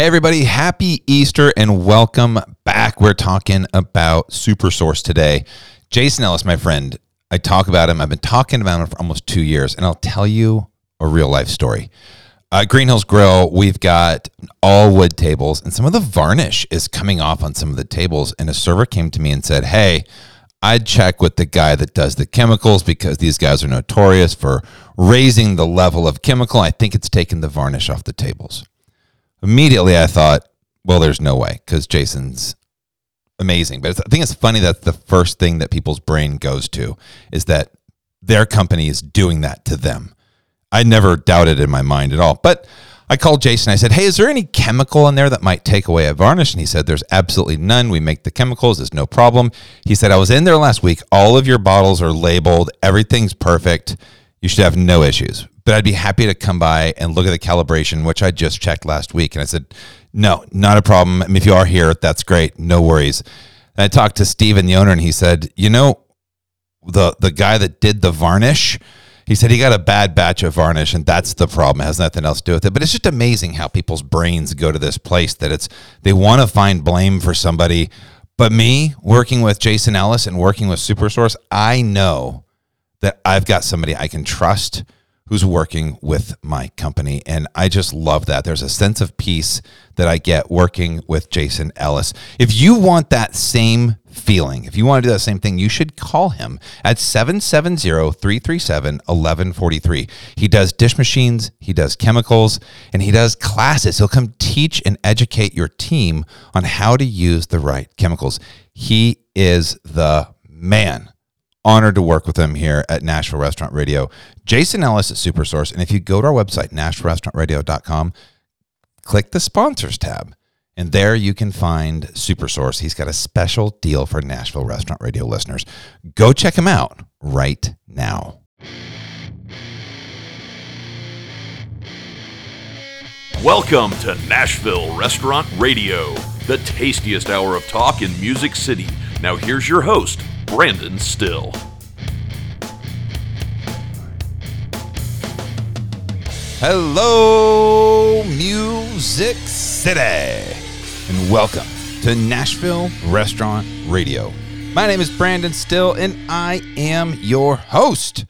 Hey, everybody, happy Easter and welcome back. We're talking about Supersource today. Jason Ellis, my friend, I talk about him. I've been talking about him for almost two years, and I'll tell you a real life story. Uh, Green Hills Grill, we've got all wood tables, and some of the varnish is coming off on some of the tables. And a server came to me and said, Hey, I'd check with the guy that does the chemicals because these guys are notorious for raising the level of chemical. I think it's taken the varnish off the tables. Immediately, I thought, well, there's no way because Jason's amazing. But I think it's funny that the first thing that people's brain goes to is that their company is doing that to them. I never doubted in my mind at all. But I called Jason. I said, Hey, is there any chemical in there that might take away a varnish? And he said, There's absolutely none. We make the chemicals. There's no problem. He said, I was in there last week. All of your bottles are labeled. Everything's perfect. You should have no issues but I'd be happy to come by and look at the calibration, which I just checked last week. And I said, no, not a problem. I mean, if you are here, that's great. No worries. And I talked to Steven, the owner, and he said, you know, the the guy that did the varnish, he said he got a bad batch of varnish, and that's the problem. It has nothing else to do with it. But it's just amazing how people's brains go to this place that it's they want to find blame for somebody. But me working with Jason Ellis and working with Supersource, I know that I've got somebody I can trust who's working with my company. And I just love that. There's a sense of peace that I get working with Jason Ellis. If you want that same feeling, if you want to do that same thing, you should call him at 770 337 1143. He does dish machines, he does chemicals, and he does classes. He'll come teach and educate your team on how to use the right chemicals. He is the man honored to work with him here at Nashville Restaurant Radio. Jason Ellis at Supersource. And if you go to our website, NashvilleRestaurantRadio.com, click the sponsors tab. And there you can find Supersource. He's got a special deal for Nashville Restaurant Radio listeners. Go check him out right now. Welcome to Nashville Restaurant Radio, the tastiest hour of talk in Music City. Now, here's your host, Brandon Still. Hello, Music City, and welcome to Nashville Restaurant Radio. My name is Brandon Still, and I am your host.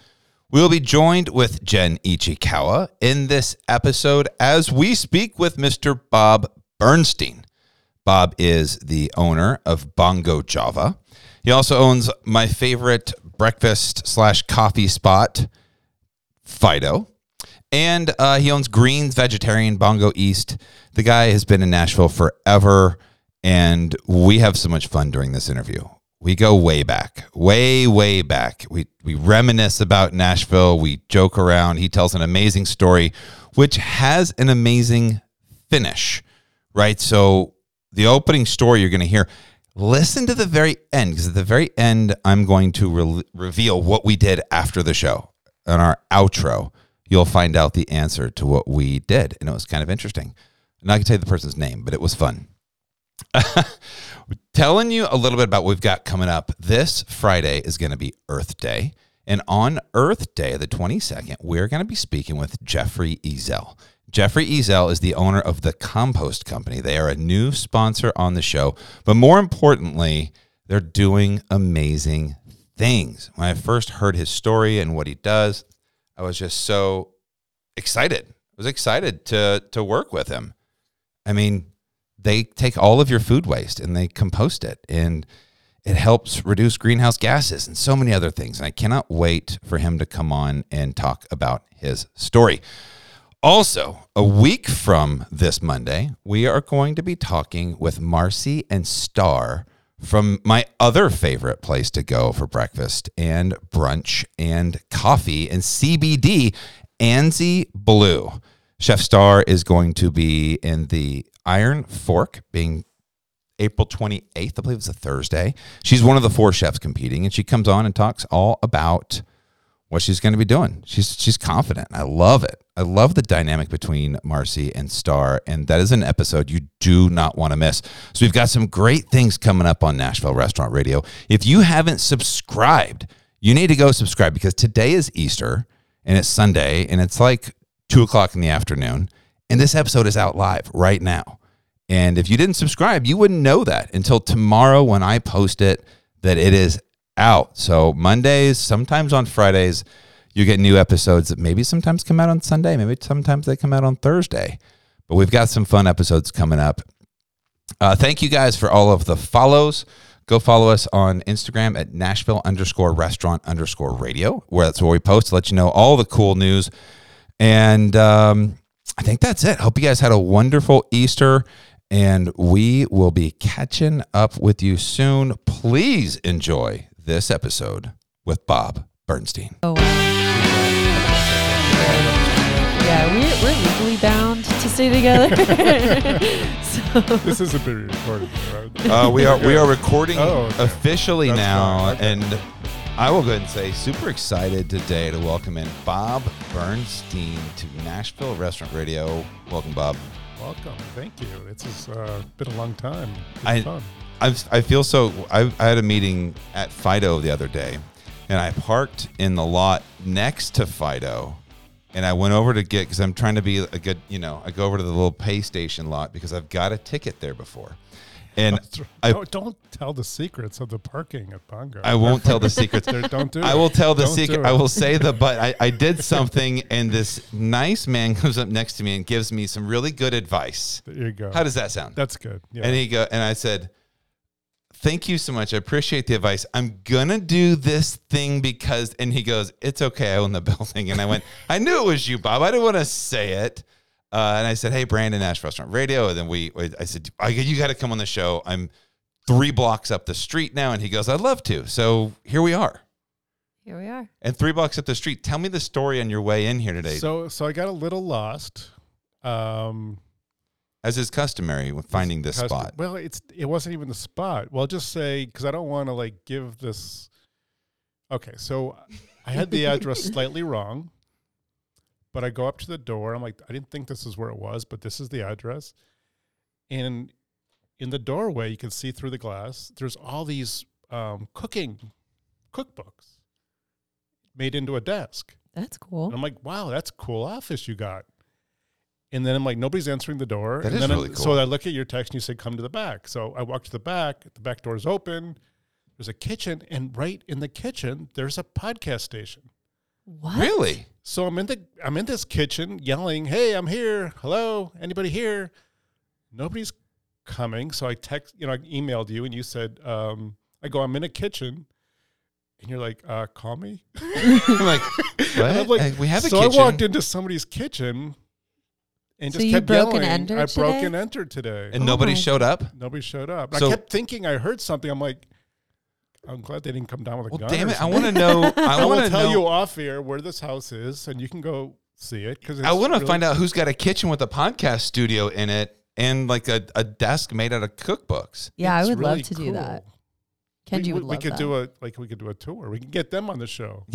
We'll be joined with Jen Ichikawa in this episode as we speak with Mr. Bob Bernstein. Bob is the owner of Bongo Java. He also owns my favorite breakfast slash coffee spot, Fido. And uh, he owns Grins Vegetarian Bongo East. The guy has been in Nashville forever, and we have so much fun during this interview. We go way back, way, way back. We, we reminisce about Nashville. We joke around. He tells an amazing story, which has an amazing finish, right? So, the opening story you're going to hear listen to the very end because at the very end, I'm going to re- reveal what we did after the show. On our outro, you'll find out the answer to what we did. And it was kind of interesting. And I can tell you the person's name, but it was fun. Telling you a little bit about what we've got coming up. This Friday is going to be Earth Day. And on Earth Day, the 22nd, we're going to be speaking with Jeffrey Ezel. Jeffrey Ezel is the owner of the Compost Company. They are a new sponsor on the show, but more importantly, they're doing amazing things. When I first heard his story and what he does, I was just so excited. I was excited to to work with him. I mean, they take all of your food waste and they compost it and it helps reduce greenhouse gases and so many other things. And I cannot wait for him to come on and talk about his story. Also, a week from this Monday, we are going to be talking with Marcy and Star from my other favorite place to go for breakfast and brunch and coffee and CBD, Anzie Blue. Chef Star is going to be in the Iron Fork, being April 28th, I believe it's a Thursday. She's one of the four chefs competing, and she comes on and talks all about what she's going to be doing. She's she's confident. I love it. I love the dynamic between Marcy and Star, and that is an episode you do not want to miss. So we've got some great things coming up on Nashville Restaurant Radio. If you haven't subscribed, you need to go subscribe because today is Easter and it's Sunday and it's like two o'clock in the afternoon, and this episode is out live right now. And if you didn't subscribe, you wouldn't know that until tomorrow when I post it that it is out. So Mondays, sometimes on Fridays, you get new episodes that maybe sometimes come out on Sunday, maybe sometimes they come out on Thursday. But we've got some fun episodes coming up. Uh, thank you guys for all of the follows. Go follow us on Instagram at Nashville underscore restaurant underscore radio, where that's where we post to let you know all the cool news. And um, I think that's it. Hope you guys had a wonderful Easter, and we will be catching up with you soon. Please enjoy this episode with Bob Bernstein. Oh. Yeah, we're, we're legally bound to stay together. so, This is a being recorded, right? Uh, we are we are recording Oh, okay. officially That's now. Okay. and I will go ahead and say super excited today to welcome in Bob Bernstein to Nashville Restaurant Radio. Welcome, Bob. Welcome. Thank you. It's uh, been a long time. It's I- fun. I I feel so. I, I had a meeting at Fido the other day, and I parked in the lot next to Fido, and I went over to get because I'm trying to be a good, you know, I go over to the little pay station lot because I've got a ticket there before, and I don't, don't tell the secrets of the parking at Bongo. I won't tell the secrets. Don't do I will tell the Don't secret. I will say the but. I, I did something, and this nice man comes up next to me and gives me some really good advice. There you go. How does that sound? That's good. Yeah. And he go, and I said, "Thank you so much. I appreciate the advice. I'm gonna do this thing because." And he goes, "It's okay. I own the building." And I went, "I knew it was you, Bob. I didn't want to say it." Uh, and I said, "Hey, Brandon Nash Restaurant Radio." And then we, I said, I, "You got to come on the show. I'm three blocks up the street now." And he goes, "I'd love to." So here we are. here we are. And three blocks up the street. Tell me the story on your way in here today, so, so I got a little lost. Um, as is customary with finding this custom- spot. Well, it's it wasn't even the spot. Well, I'll just say because I don't want to like give this. Okay, so I had the address slightly wrong, but I go up to the door. I'm like, I didn't think this is where it was, but this is the address. And in the doorway, you can see through the glass. There's all these um, cooking cookbooks made into a desk. That's And cool. I'm like, wow, that's cool office you got. And then I'm like, nobody's answering the door. That and is then really I, cool. So I look at your text and you say, come to the back. So I walk to the back. The back door is open. There's a kitchen. And right in the kitchen, there's a podcast station. What? Really? So I'm in the I'm in this kitchen yelling, "Hey, I'm here! Hello, anybody here?" Nobody's coming. So I text, you know, I emailed you, and you said, um, "I go, I'm in a kitchen," and you're like, uh, "Call me." I'm like, what? And I'm like, Uh, we have a so kitchen. I walked into somebody's kitchen and So just you kept broke and yelling. entered I broke and entered today. and Oh nobody my- showed up. Nobody showed up. So- I kept thinking I heard something. I'm like, I'm glad they didn't come down with a Well, gun. damn it! I want to know. I I want to tell know. you off air where this house is, and you can go see it because I want to find out who's got a kitchen with a podcast studio in it and like a, a desk made out of cookbooks. Yeah, I would really love to do that. cool. Kenji we, would we, love we could that. do a like we could do a tour. We can get them on the show.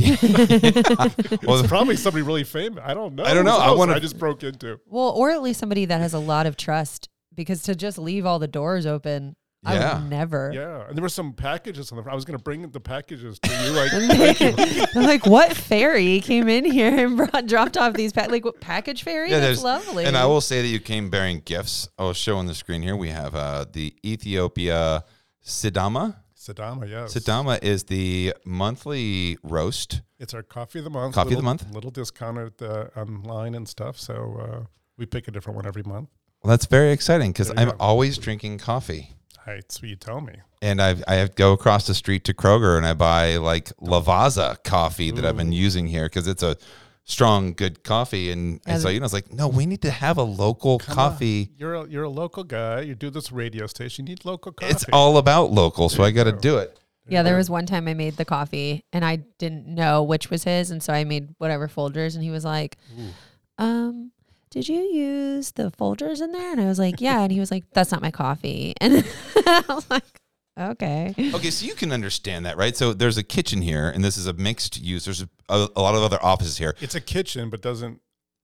Well, it's probably somebody really famous. I don't know. I don't know. I wanna- I just broke into. well, or at least somebody that has a lot of trust because to just leave all the doors open, I Yeah. would never. Yeah, and there were some packages on the. I was going to bring the packages to you. Like, And they- They're like, what fairy came in here and brought, dropped off these pa- like what, package fairy? Yeah, That's lovely. And I will say that you came bearing gifts. I'll show on the screen here. We have uh, the Ethiopia Sidama. Sadama, yes. Sidama is the monthly roast. It's our coffee of the month. Coffee of the month. Little discount at uh, online and stuff. So uh, we pick a different one every month. Well, that's very exciting because I'm go. always drinking coffee. Hey, it's what you tell me. and I I have to go across the street to Kroger and I buy like Lavazza coffee that I've been using here because it's a strong, good coffee. And, and Yeah, so you know, it's like, no, we need to have a local Come on. coffee. You're a, you're a local guy. You do this radio station. You need local coffee. It's all about local, so I got to do it. yeah, there was one time I made the coffee and I didn't know which was his, and so I made whatever folders, and he was like, um. Did you use the Folgers in there? And I was like, yeah. And he was like, that's not my coffee. And I was like, okay. Okay, so you can understand that, right? So there's a kitchen here, and this is a mixed use. There's a, a lot of other offices here. It's a kitchen, but doesn't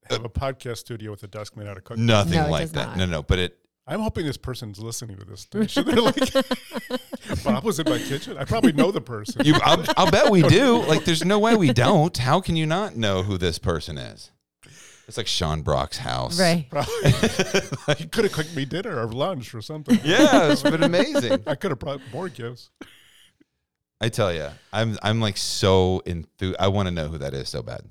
have uh, a podcast studio with a desk made out of cookies. Nothing No, it like does that. not. No, no, but it. I'm hoping this person's listening to this station. They're like, Bob was in my kitchen. I probably know the person. You, I'll, I'll bet we do. Like, there's no way we don't. How can you not know who this person is? It's like Sean Brock's house. Right. you could have cooked me dinner or lunch or something. Yeah, it's been amazing. I could have brought more gifts. I tell you, I'm I'm like so enthused. I want to know who that is so bad.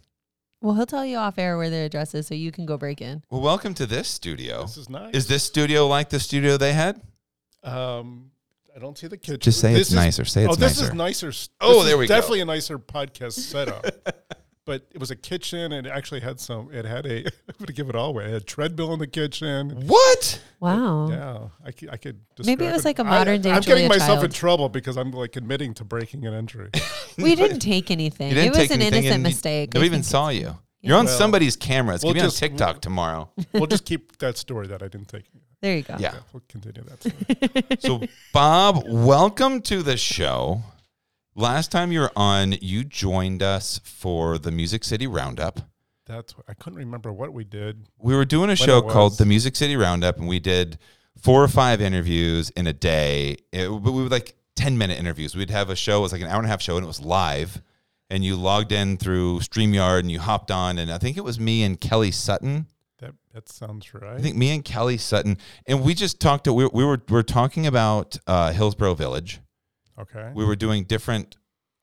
Well, he'll tell you off air where their address is so you can go break in. Well, welcome to this studio. This is nice. Is this studio like the studio they had? Um, I don't see the kitchen. Just say This it's is- nicer. Say it's oh, this nicer. is nicer. Oh, this there is we go. Definitely a nicer podcast setup. but it was a kitchen, and it actually had some. It had a. I'm gonna give it all away. It had a treadmill in the kitchen. What? Wow. Yeah, I could. I could Maybe it describe was like a I- modern day I'm Julia getting myself in trouble because I'm like admitting to breaking an entry. We didn't take anything. Didn't it was an innocent and you- mistake. Nobody even saw it's- you. You're on Well, somebody's camera. It's we'll gonna be on just- TikTok tomorrow. we'll just keep that story that I didn't take. There you go. Yeah. We'll continue that. Story. So, Bob, welcome to the show. Last time you were on, you joined us for the Music City Roundup. That's. I couldn't remember what we did. We were doing a show called the Music City Roundup, and we did four or five interviews in a day. It, but we were like 10 minute interviews. We'd have a show, it was like an hour and a half show, and it was live. And you logged in through StreamYard and you hopped on, and I think it was me and Kelly Sutton. That that sounds right. I think me and Kelly Sutton, and we just talked to, we, we were, we were talking about uh, Hillsboro Village. Okay. we were doing different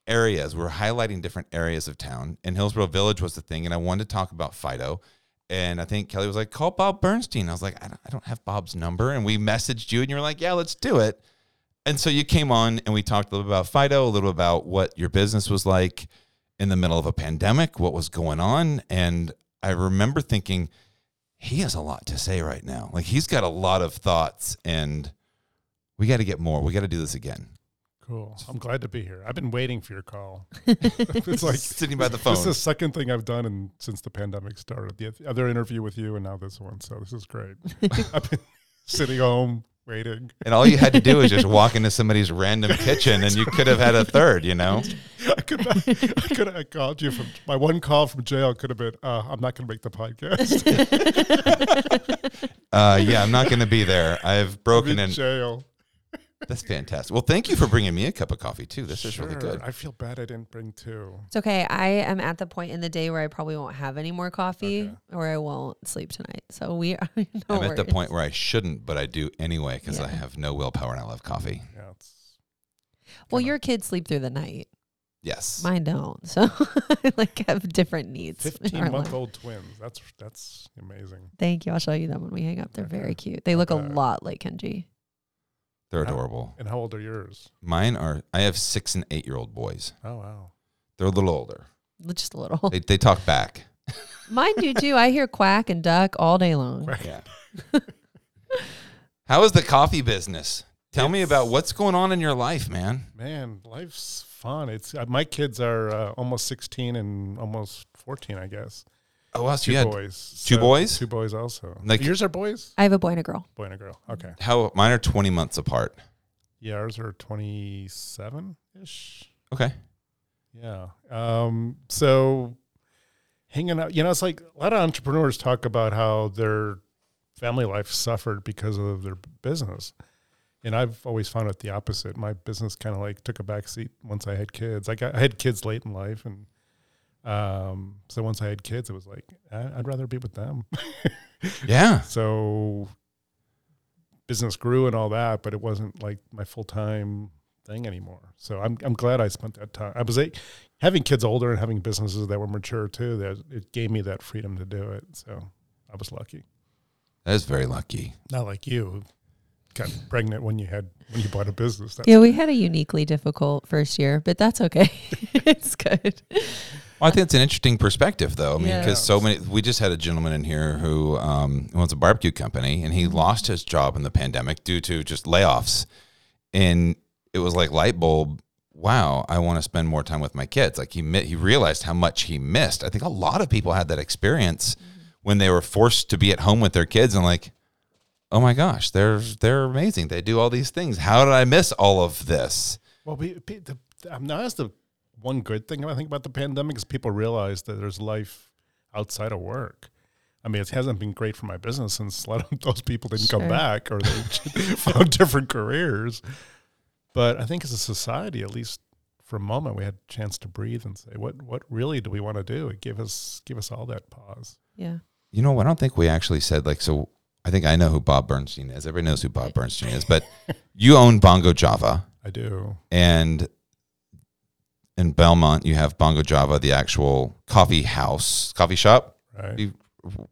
areas. We were highlighting different areas of town, and Hillsboro Village was the thing. And I wanted to talk about Fido. And I think Kelly was like, call Bob Bernstein. I was like, I don't, I don't have Bob's number. And we messaged you, and you were like, yeah, let's do it. And so you came on, and we talked a little bit about Fido, a little about what your business was like in the middle of a pandemic, what was going on. And I remember thinking, he has a lot to say right now. Like, he's got a lot of thoughts, and we got to get more. We got to do this again. Cool. I'm glad to be here. I've been waiting for your call. it's like sitting by the phone. this is the second thing I've done in, since the pandemic started. The other interview with you, and now this one. So this is great. I've been sitting home waiting. And all you had to do was just walk into somebody's random kitchen and you could have had a third, you know? I could I could have called you from my one call from jail could have been uh, I'm not going to make the podcast. Uh, yeah, I'm not going to be there. I've I'm broken in in. jail. That's fantastic. Well, thank you for bringing me a cup of coffee, too. This is really Sure. good. I feel bad I didn't bring two. It's okay. I am at the point in the day where I probably won't have any more coffee Okay. or I won't sleep tonight. So we are no I'm at the worries. point where I shouldn't, but I do anyway because I Yeah. have no willpower and I love coffee. Yeah, it's Well, your kids sleep through the night. Yes. Mine don't. So I like have different needs. in our 15 life. month old twins. That's that's amazing. Thank you. I'll show you them when we hang up. They're Okay. very cute. They look a Okay. lot like Kenji. They're How- adorable. And how old are yours? Mine are, I have six and eight year old boys. Oh wow. They're a little older. Just a little. They, they talk back. Mine do too. I hear quack and duck all day long. Quack. Yeah. How is the coffee business? Tell me about what's going on in your life, man. Man, life's fun. It's uh, my kids are uh, almost 16 and almost 14, I guess. Oh, wow. So Two you had boys. two boys? Two boys also. Like- Yours are boys? I have a boy and a girl. Boy and a girl. Okay. how mine are 20 months apart. Yeah, ours are 27 ish. Okay. Yeah. Um, so hanging out, you know, it's like a lot of entrepreneurs talk about how their family life suffered because of their business. And I've always found it the opposite. My business kind of like took a back seat once I had kids. I got, I had kids late in life. And, um, so once I had kids, it was like, I- I'd rather be with them. Yeah. so business grew and all that, but it wasn't like my full time thing anymore. So I'm I'm glad I spent that time. I was a, having kids older and having businesses that were mature too. That it gave me that freedom to do it. So I was lucky. That is very lucky. Not like you, who got pregnant when you had when you bought a business. That's, Yeah, we had a uniquely difficult first year, but that's okay. it's good. Well, I think it's an interesting perspective, though. I mean, Yeah. because so many, we just had a gentleman in here who um, owns a barbecue company, and he lost his job in the pandemic due to just layoffs. And it was like light bulb. Wow, I want to spend more time with my kids. Like he mi- he realized how much he missed. I think a lot of people had that experience when they were forced to be at home with their kids, and like, oh my gosh, they're they're amazing. They do all these things. How did I miss all of this? Well, we, pe- the, I mean, that's the one good thing I think about the pandemic is people realize that there's life outside of work. I mean, it hasn't been great for my business since a lot of those people didn't come back or they found different careers. But I think as a society, at least for a moment, we had a chance to breathe and say, what what really do we want to do? It gave us give us all that pause. Yeah. you know, I don't think we actually said like so. I think I know who Bob Bernstein is. Everybody knows who Bob Bernstein is, but you own Bongo Java, I do. and in Belmont you have Bongo Java, the actual coffee house, coffee shop. Right.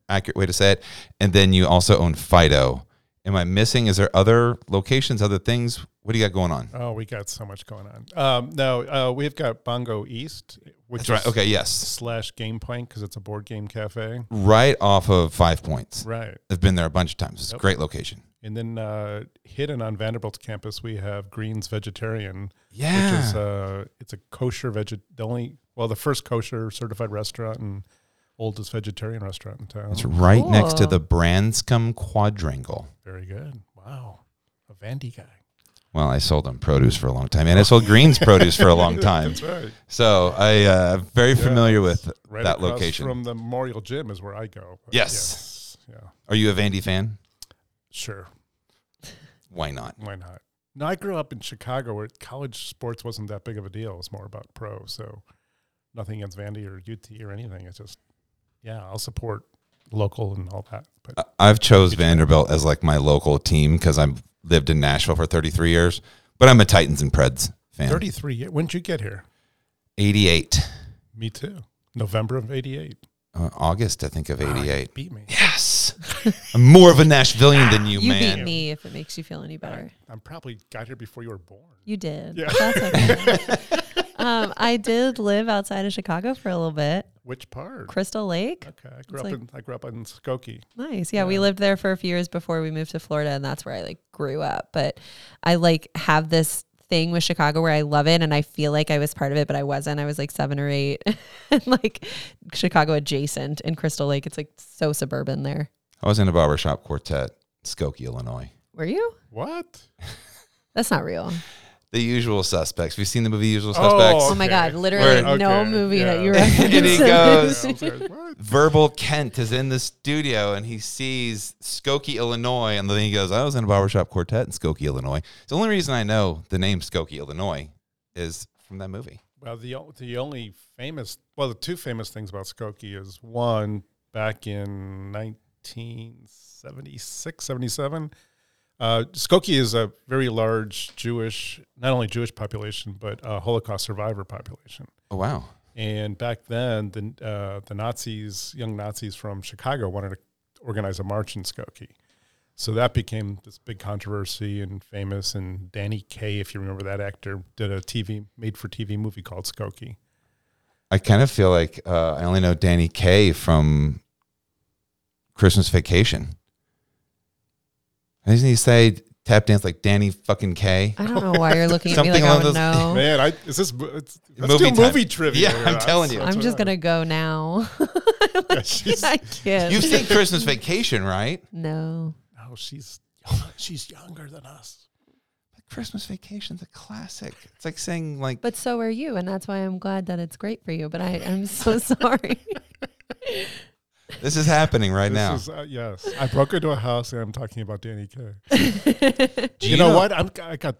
Accurate way to say it. And then you also own Fido. Am I missing? Is there other locations, other things? What do you got going on? Oh, we got so much going on. Um, no, uh, we've got Bongo East, which That's right. Okay, yes. slash Game Point because it's a board game cafe. Right off of Five Points. Right. I've been there a bunch of times. It's a great location. And then uh, hidden on Vanderbilt's campus, we have Grins Vegetarian, Yeah. which is uh, it's a kosher veg. The only well, the first kosher certified restaurant and oldest vegetarian restaurant in town. it's right next to the Branscomb Quadrangle. Very good. Wow, a Vandy guy. Well, I sold them produce for a long time, and I sold greens produce for a long time. That's right. So I uh, very familiar with Right that location. from the Memorial Gym is where I go. Yes. yes. Yeah. Are you a Vandy fan? Sure. Why not? Why not? No, I grew up in Chicago where college sports wasn't that big of a deal. It was more about pro. So nothing against Vandy or UT or anything. It's just, yeah, I'll support local and all that. But I've chose Vanderbilt as like my local team because I've lived in Nashville for 33 years, but I'm a Titans and Preds fan. 33, ye- when did you get here? 88. Me too. November of 88. Uh, August, I think, of you 88. beat me. Yes. I'm more of a Nashvilleian than you, You man. beat me if it makes you feel any better. I'm probably got here before you were born. You did. Yeah. That's okay. um, I did live outside of Chicago for a little bit. Which part? Crystal Lake. Okay, I grew It's up like- in I grew up in Skokie. Nice. Yeah, we lived there for a few years before we moved to Florida and that's where I like grew up. But I like have this thing with Chicago where I love it and I feel like I was part of it, but I wasn't. I was like seven or eight. and like Chicago adjacent in Crystal Lake. It's like so suburban there. I was in a barbershop quartet, Skokie, Illinois. Were you? What? That's not real. The usual suspects. Have you seen the movie Usual Oh, Suspects? Oh my God. Literally Where- no Okay, movie that yeah. you And he goes- I was like, what? Verbal Kint is in the studio and he sees Skokie, Illinois, and then he goes, I was in a barbershop quartet in Skokie, Illinois. The only reason I know the name Skokie, Illinois is from that movie. Well, the the only famous, well, the two famous things about Skokie is one back in 1976, 77. Uh, Skokie is a very large Jewish, not only Jewish population, but a Holocaust survivor population. Oh, wow. And back then, the uh, the Nazis, young Nazis from Chicago, wanted to organize a march in Skokie. So that became this big controversy and famous. And Danny Kaye, if you remember that actor, did a TV made for TV movie called Skokie. I kind of feel like uh, I only know Danny Kaye from Christmas Vacation. Doesn't he say tap dance like Danny fucking Kaye? I don't know why you're looking at me Something like I along would those- know. Man, I is this it's, let's Movie do time. movie trivia. Yeah, here. I'm That's- telling you. that's I'm just what gonna go now. Yeah, she's, I can't. You've seen Christmas Vacation, right? no. oh, she's she's younger than us. But Christmas Vacation's a classic. It's like saying like But so are you, and that's why I'm glad that it's great for you. But I, I'm so sorry. This is happening right This now. is, uh, yes, I broke into a house and I'm talking about Danny Kaye. Do You, know, what? I'm I got.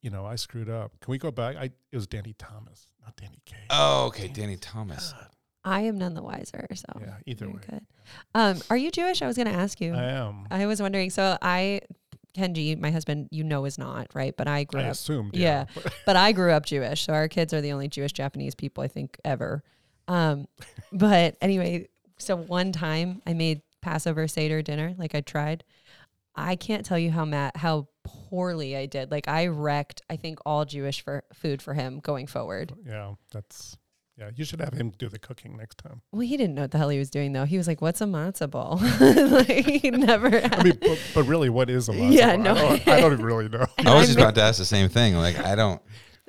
You know, I screwed up. Can we go back? I it was Danny Thomas, not Danny Kaye. Oh, okay, Danny Thomas. God. I am none the wiser. So Yeah, either you're way. good. Um, are you Jewish? I was going to ask you. I am. I was wondering. So I, Kenji, my husband, you know, is not right, but I grew I up. assumed. Yeah. but I grew up Jewish, so our kids are the only Jewish Japanese people I think ever. Um, but anyway, so one time I made Passover Seder dinner, like I tried. I can't tell you how mad, how poorly I did. Like I wrecked, I think, all Jewish for food for him going forward. yeah, that's. Yeah, you should have him do the cooking next time. Well, he didn't know what the hell he was doing though. He was like, "What's a matzah ball?" like he never. Had. I mean, but, but really, what is a matzah? Ball? Yeah, ball? no. I don't, I don't really know. I was just about to ask the same thing. Like I don't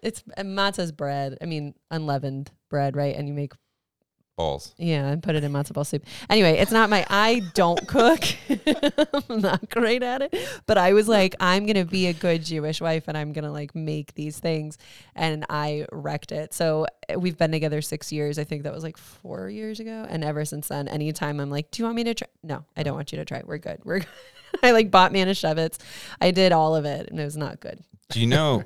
it's matzah's bread. I mean, unleavened bread, right? And you make balls. Yeah, and put it in matzo ball soup. Anyway, it's not my. I don't cook. I'm not great at it, but I was like, I'm gonna be a good Jewish wife, and I'm gonna like make these things, and I wrecked it. So uh, we've been together six years. I think that was like four years ago, and ever since then, anytime I'm like, Do you want me to try? No, I don't want you to try. We're good. We're. I like bought Manischewitz. I did all of it, and it was not good. Do you know?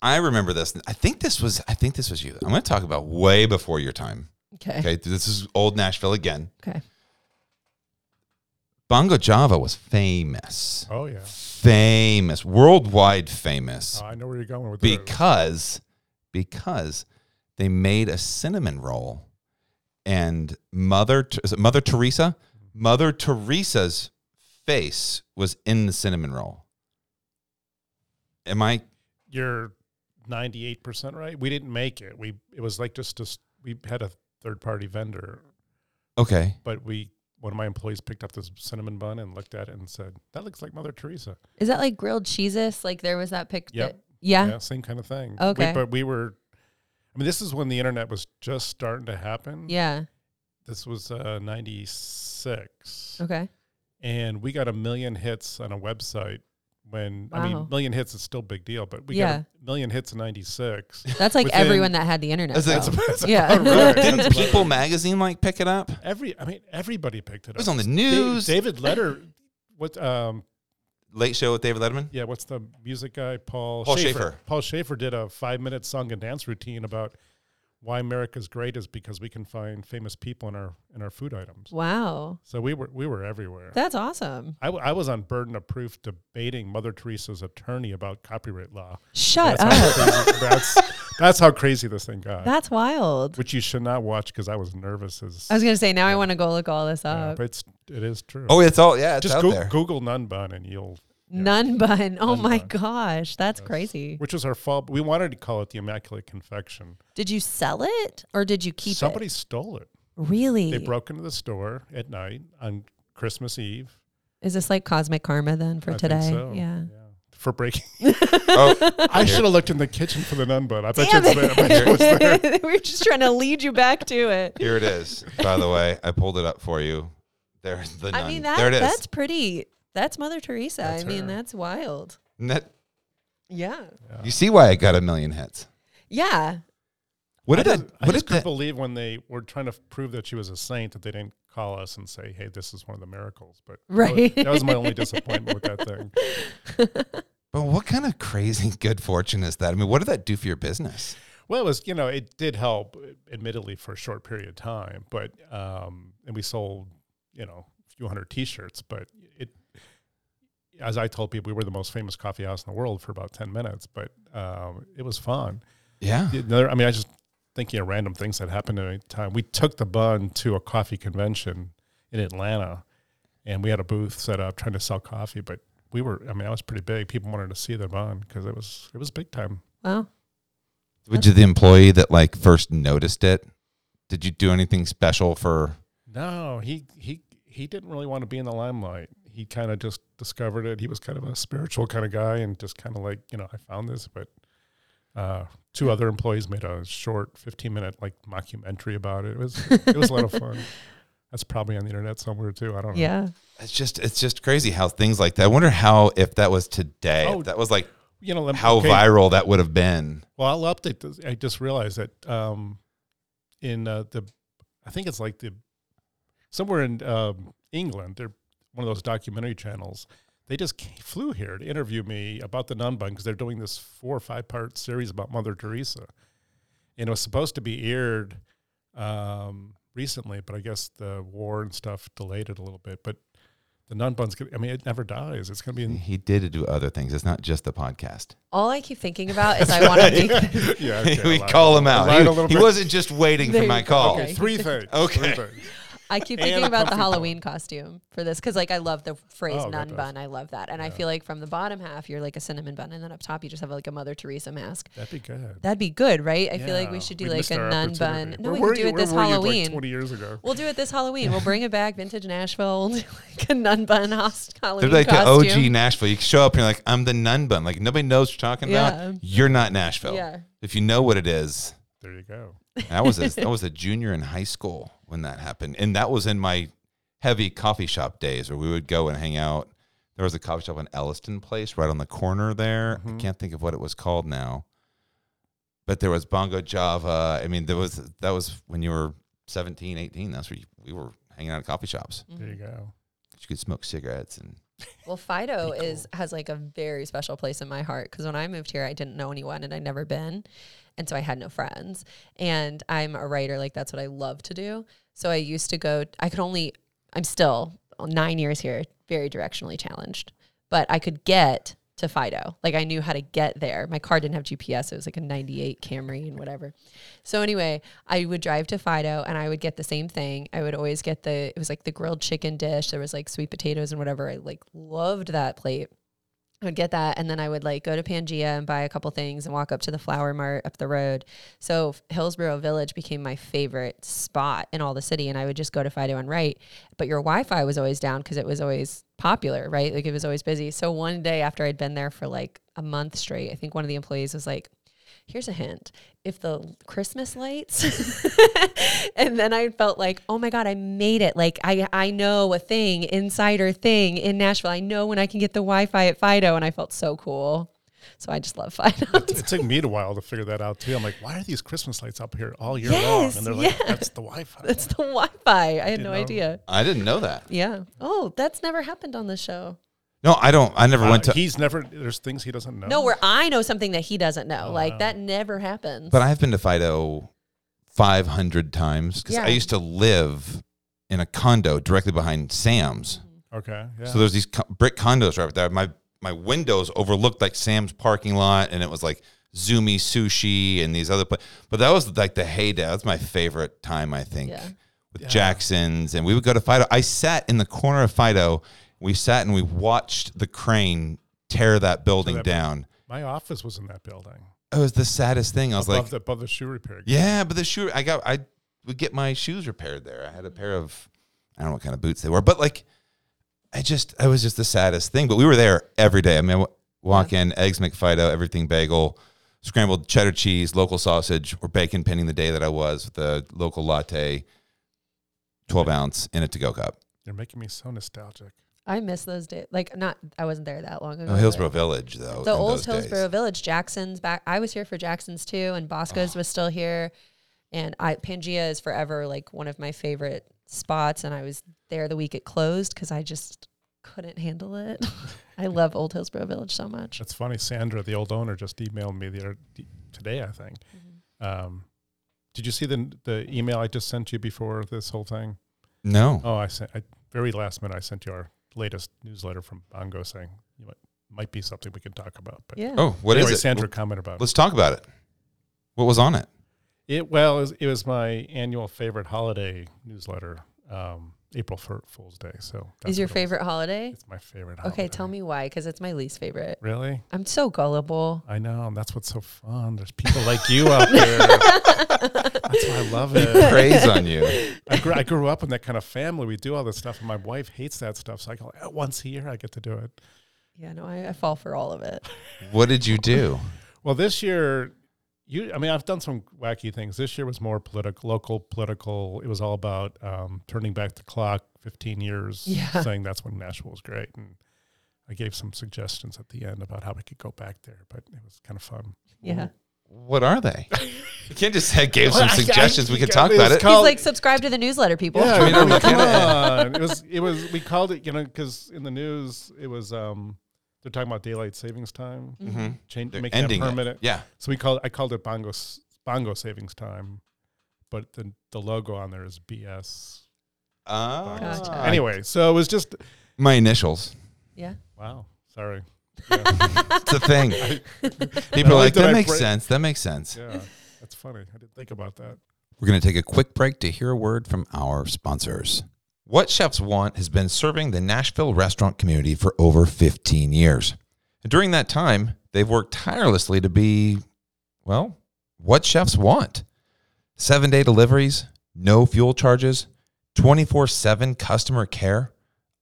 I remember this. I think this was. I think this was you. I'm going to talk about way before your time. Okay. Okay, this is old Nashville again. Okay. Bongo Java was famous, Oh yeah. famous, worldwide famous, Oh, I know where you're going with this. because because they made a cinnamon roll, and Mother is it Mother Teresa, Mother Teresa's face was in the cinnamon roll. Am I You're 98% right. We didn't make it. We it was like just just we had a third party vendor, okay? but we one of my employees picked up this cinnamon bun and looked at it and said, "That looks like Mother Teresa." Is that like grilled cheeses? Like there was that pic. Yep. that- yeah. Yeah, same kind of thing. We- Okay. but we were I mean, this is when the internet was just starting to happen. Yeah. This was uh 96. Okay. and we got a million hits on a website when I mean million hits is still a big deal, but we Yeah. got a million hits in '96. That's like Within- everyone that had the internet. Is that- though. That's Yeah. right. Didn't People magazine like pick it up? Every I mean everybody picked it up. It was on the Da- news. David Letter, what? Um, Late show with David Letterman. yeah, what's the music guy? Paul Paul Shaffer. Shaffer. Paul Shaffer did a five-minute song and dance routine about why America's great is because we can find famous people in our in our food items. Wow. So we were we were everywhere. That's awesome. I, w- I was on burden of proof debating Mother Teresa's attorney about copyright law. Shut that's up. crazy, that's that's how crazy this thing got. That's wild. which you should not watch because I was nervous as. I was gonna say now I want to go look all this yeah, up. but it's it is true. Oh, it's all yeah, it's just out go- there. Google nun bun and you'll. Yeah. Nun bun. Oh Nun my bun. gosh, that's Yes. crazy. Which was our fault. We wanted to call it the Immaculate Confection. Did you sell it or did you keep it? Somebody it? stole it. Really? They broke into the store at night on Christmas Eve. Is this like cosmic karma then for I today? Think so. Yeah. For breaking. oh, I should have looked in the kitchen for the nun bun. I bet Damn you it's there. I bet you it's there. it. We're just trying to lead you back to it. here it is. By the way, I pulled it up for you. There's the nun. I mean that there it is. that's pretty. That's Mother Teresa. That's I mean her. that's wild. And that- Yeah. you see why I got a million hits. Yeah. What I did that? just, I What just did couldn't that? believe when they were trying to prove that she was a saint that they didn't call us and say, "Hey, this is one of the miracles." But that was- Right. that was, my only disappointment with that thing. But what kind of crazy good fortune is that? I mean, what did that do for your business? Well, it was you know it did help, admittedly, for a short period of time, but um, and we sold you know a few hundred T-shirts, but it. As I told people, we were the most famous coffee house in the world for about ten minutes, but um, it was fun. Yeah. Another, I mean, I just thinking of random things that happened at any time. We took the bun to a coffee convention in Atlanta, and we had a booth set up trying to sell coffee. But we were, I mean, I was pretty big. People wanted to see the bun because it was it was big time. Well, Did you the employee that like first noticed it? Did you do anything special for? No, he he he didn't really want to be in the limelight. He kind of just discovered it. He was kind of a spiritual kind of guy, and just kind of like you know, I found this, but. Uh, two other employees made a short 15 minute like mockumentary about it. It was it was a lot of fun. That's probably on the internet somewhere too. I don't know. yeah. It's just it's just crazy how things like that. I wonder how if that was today, Oh, if that was like You know, me- how okay, viral that would have been. Well, I'll update this. I just realized that um, in uh, the, I think it's like the, somewhere in um, England, they're one of those documentary channels. They just ca- flew here to interview me about the nun bun because they're doing this four or five part series about Mother Teresa, and it was supposed to be aired um, recently, but I guess the war and stuff delayed it a little bit. But the nun bun's, gonna, I mean, it never dies. It's going to be in. He did do other things. It's not just the podcast. All I keep thinking about is I want to make yeah, okay, we call him out. lied He, he wasn't just waiting There for my call. Okay, three things. Okay. Three things. I keep And thinking a about the Halloween costume for this because, like, I love the phrase Oh, nun that bun. I love that, and I feel like from the bottom half you're like a cinnamon bun, and then up top you just have like a Mother Teresa mask. That'd be good. That'd be good, right? I feel like we Yeah, should do we like missed a our nun bun. opportunity. No, Where we were could do you- it where this were you, like, Halloween. Twenty years ago. We'll do it this Halloween. We'll bring it back, vintage Nashville. We'll do like a nun bun host They're Halloween like the. OG Nashville. You show up and you're like, I'm the nun bun. Like nobody knows what you're talking Yeah. about. You're not Nashville. Yeah. If you know what it is, There you go. I was a, I was a junior in high school when that happened, and that was in my heavy coffee shop days where we would go and hang out. There was a coffee shop in Elliston Place, right on the corner there. I Mhm. can't think of what it was called now, but there was Bongo Java. I mean, there was that was when you were 17, 18. That's where you, we were hanging out at coffee shops. There you go. You could smoke cigarettes and Well, Fido Pretty is has like a very special place in my heart because when I moved here, I didn't know anyone and I'd never been, and so I had no friends. And I'm a writer; like that's what I love to do. So I used to go. I could only. I'm still nine years here, very directionally challenged, but I could get to Fido. Like I knew how to get there. My car didn't have GPS. It was like a 98 Camry and whatever. So anyway, I would drive to Fido and I would get the same thing. I would always get the, it was like the grilled chicken dish. There was like sweet potatoes and whatever. I like loved that plate. I would get that and then I would like go to Pangea and buy a couple things and walk up to the flower mart up the road. So Hillsboro Village became my favorite spot in all the city and I would just go to Fido and write. But your Wi-Fi was always down because it was always popular, right? Like it was always busy. So one day after I'd been there for like a month straight, I think one of the employees was like, here's a hint. If the christmas lights and then i felt like oh my god i made it. Like i i know a thing insider thing in nashville. I know when i can get the wi-fi at fido. And i felt so cool so i just love fido It took me a while to figure that out too. I'm like, why are these Christmas lights up here all year long? And they're like, that's the Wi-Fi. that's the wi-fi i had You no know? idea I didn't know that. yeah oh that's never happened on the show No, I don't. I never Uh, went to. he's never. There's things he doesn't know. no where i know something that he doesn't know Oh, like wow. that never happens But I've been to Fido 500 times because I used to live in a condo directly behind Sam's. Okay. Yeah. So there's these co- brick condos right there. My my windows overlooked like Sam's parking lot, and it was like Zumi Sushi and these other. Pla- but that was like the heyday. That's my favorite time, I think, Yeah. with Yeah. Jackson's, and we would go to Fido. I sat in the corner of Fido. We sat and we watched the crane tear that building that- down. My office was in that building. It was the saddest thing. I was above like, the above the shoe repair. Yeah, but the shoe I got I would get my shoes repaired there. I had a pair of I don't know what kind of boots they were, but like I just I was just the saddest thing. But we were there every day. I mean, I w- walk in, eggs McFido, everything bagel, scrambled cheddar cheese, local sausage, or bacon pinning the day that I was with the local latte, twelve ounce in a to go cup. You're making me so nostalgic. I miss those days. Like, not I wasn't there that long ago. Oh, Hillsboro Village though. The in old those days. Hillsboro Village, Jackson's back. I was here for Jackson's too, and Bosco's ah. was still here. And I Pangea is forever like one of my favorite spots. And I was there the week it closed because I just couldn't handle it. I love Old Hillsboro Village so much. It's funny. Sandra, the old owner, just emailed me the other, today. I think. Mm-hmm. Um, did you see the the email I just sent you before this whole thing? No. Oh, I sent. I, very last minute, I sent you our latest newsletter from Bongo saying you might, might be something we can talk about. But Yeah. Oh, what is anyway, it? Sandra comment about. Let's talk about it. What was on it? It well, it was, it was my annual favorite holiday newsletter, um, April Fool's Day. So that's Is your what it favorite holiday? It's my favorite. Okay, tell me why, because it's my least favorite. Really? I'm so gullible. I know, and that's what's so fun. There's people like you out there. that's why I love it. Praise on you. I grew, I grew up in that kind of family. We do all this stuff, and my wife hates that stuff. So I go "Eh, once a year, I get to do it. Yeah, no, I, I fall for all of it. What did you do? Well, this year, you. I mean, I've done some wacky things. This year was more political, local political. It was all about um, turning back the clock 15 years, Yeah. saying that's when Nashville was great, and I gave some suggestions at the end about how we could go back there. But it was kind of fun. Yeah. What are they? You can't just say gave some Well, I- I- suggestions. We could talk about it. call- He's like, subscribe to the newsletter, people. Yeah, I mean, I I'm mean, looking come on. It was it was we called it you know because in the news it was um they're talking about daylight savings time Mm-hmm. change They're making ending that it. permanent. Yeah. So we called I called it bongo bongo savings time, but the the logo on there is BS. Oh. Gotcha. Anyway, so it was just my initials. yeah. wow. Sorry. Yeah, It's a thing. People are like, did that I makes break- sense. That makes sense. yeah, that's funny. I didn't think about that. We're going to take a quick break to hear a word from our sponsors. What Chefs Want has been serving the Nashville restaurant community for over 15 years. And during that time, they've worked tirelessly to be, well, what chefs want. Seven day deliveries, no fuel charges, 24 7 customer care,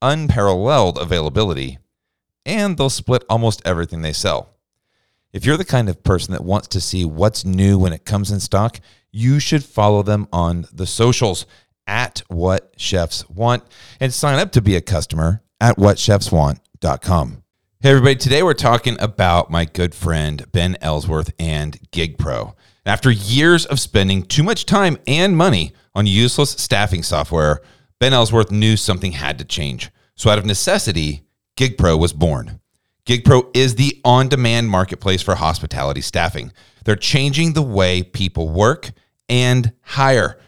unparalleled availability, and they'll split almost everything they sell. If you're the kind of person that wants to see what's new when it comes in stock, you should follow them on the socials at what chefs want and sign up to be a customer at whatchefswant.com. Hey everybody, today we're talking about my good friend Ben Ellsworth and GigPro. After years of spending too much time and money on useless staffing software, Ben Ellsworth knew something had to change. So out of necessity, GigPro was born. GigPro is the on demand marketplace for hospitality staffing. They're changing the way people work and hire.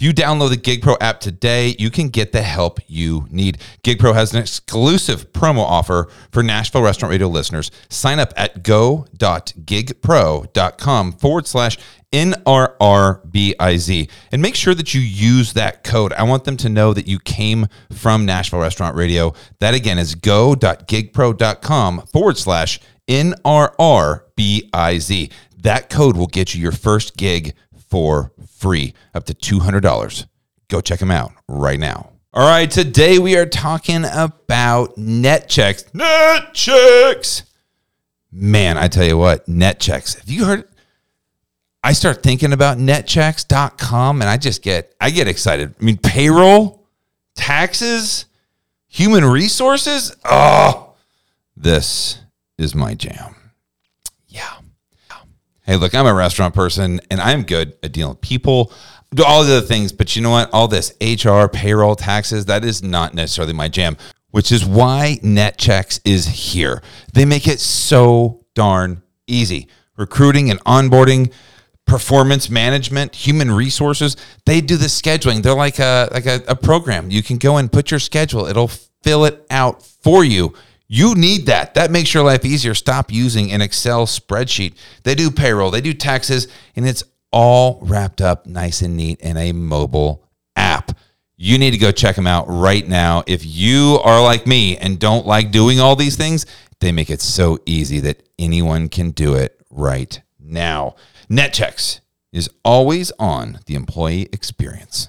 If you download the Gig Pro app today, you can get the help you need. Gig Pro has an exclusive promo offer for Nashville Restaurant Radio listeners. Sign up at go.gigpro.com forward slash NRRBIZ and make sure that you use that code. I want them to know that you came from Nashville Restaurant Radio. That again is go.gigpro.com forward slash NRRBIZ. That code will get you your first gig for free, up to $200. Go check them out right now. All right, today we are talking about Netchex. Net checks. Man, I tell you what, Netchex. Have you heard? I start thinking about netchex.com and I just get I get excited. I mean, payroll, taxes, human resources. Oh, this is my jam. Hey, look, I'm a restaurant person and I'm good at dealing with people, do all the other things, but you know what? All this HR, payroll, taxes, that is not necessarily my jam, which is why Netchex is here. They make it so darn easy. Recruiting and onboarding, performance management, human resources, they do the scheduling. They're like a like a, a program. You can go and put your schedule. It'll fill it out for you. You need that. That makes your life easier. Stop using an Excel spreadsheet. They do payroll, they do taxes, and it's all wrapped up nice and neat in a mobile app. You need to go check them out right now. If you are like me and don't like doing all these things, they make it so easy that anyone can do it right now. Netchex is always on the employee experience.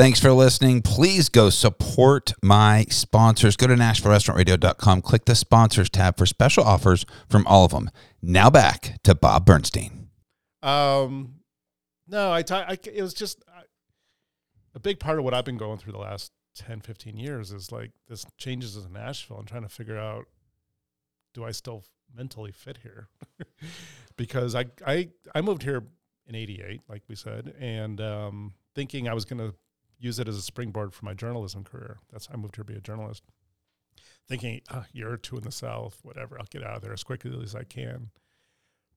Thanks for listening. Please go support my sponsors. Go to NashvilleRestaurantRadio.com, click the sponsors tab for special offers from all of them. Now back to Bob Bernstein. Um, no, I, ta- it was just I, a big part of what I've been going through the last 10, 15 years is like this changes in Nashville and trying to figure out do I still mentally fit here? because I, I, I moved here in 88, like we said, and um, thinking I was going to use it as a springboard for my journalism career. That's I moved here to be a journalist. Thinking a year or two in the South, whatever, I'll get out of there as quickly as I can.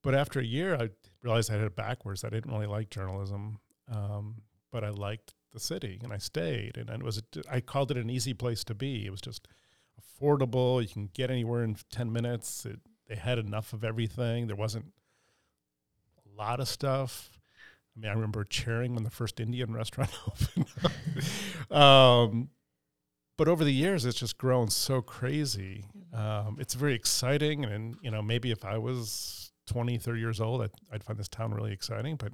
But after a year, I realized I had it backwards. I didn't really like journalism, um, but I liked the city, and I stayed. And it was I called it an easy place to be. It was just affordable. You can get anywhere in ten minutes. It, they had enough of everything. There wasn't a lot of stuff. I mean, I remember cheering when the first Indian restaurant opened. um, but over the years, it's just grown so crazy. Um, it's very exciting. And, you know, maybe if I was 20, 30 years old, I'd, I'd find this town really exciting. But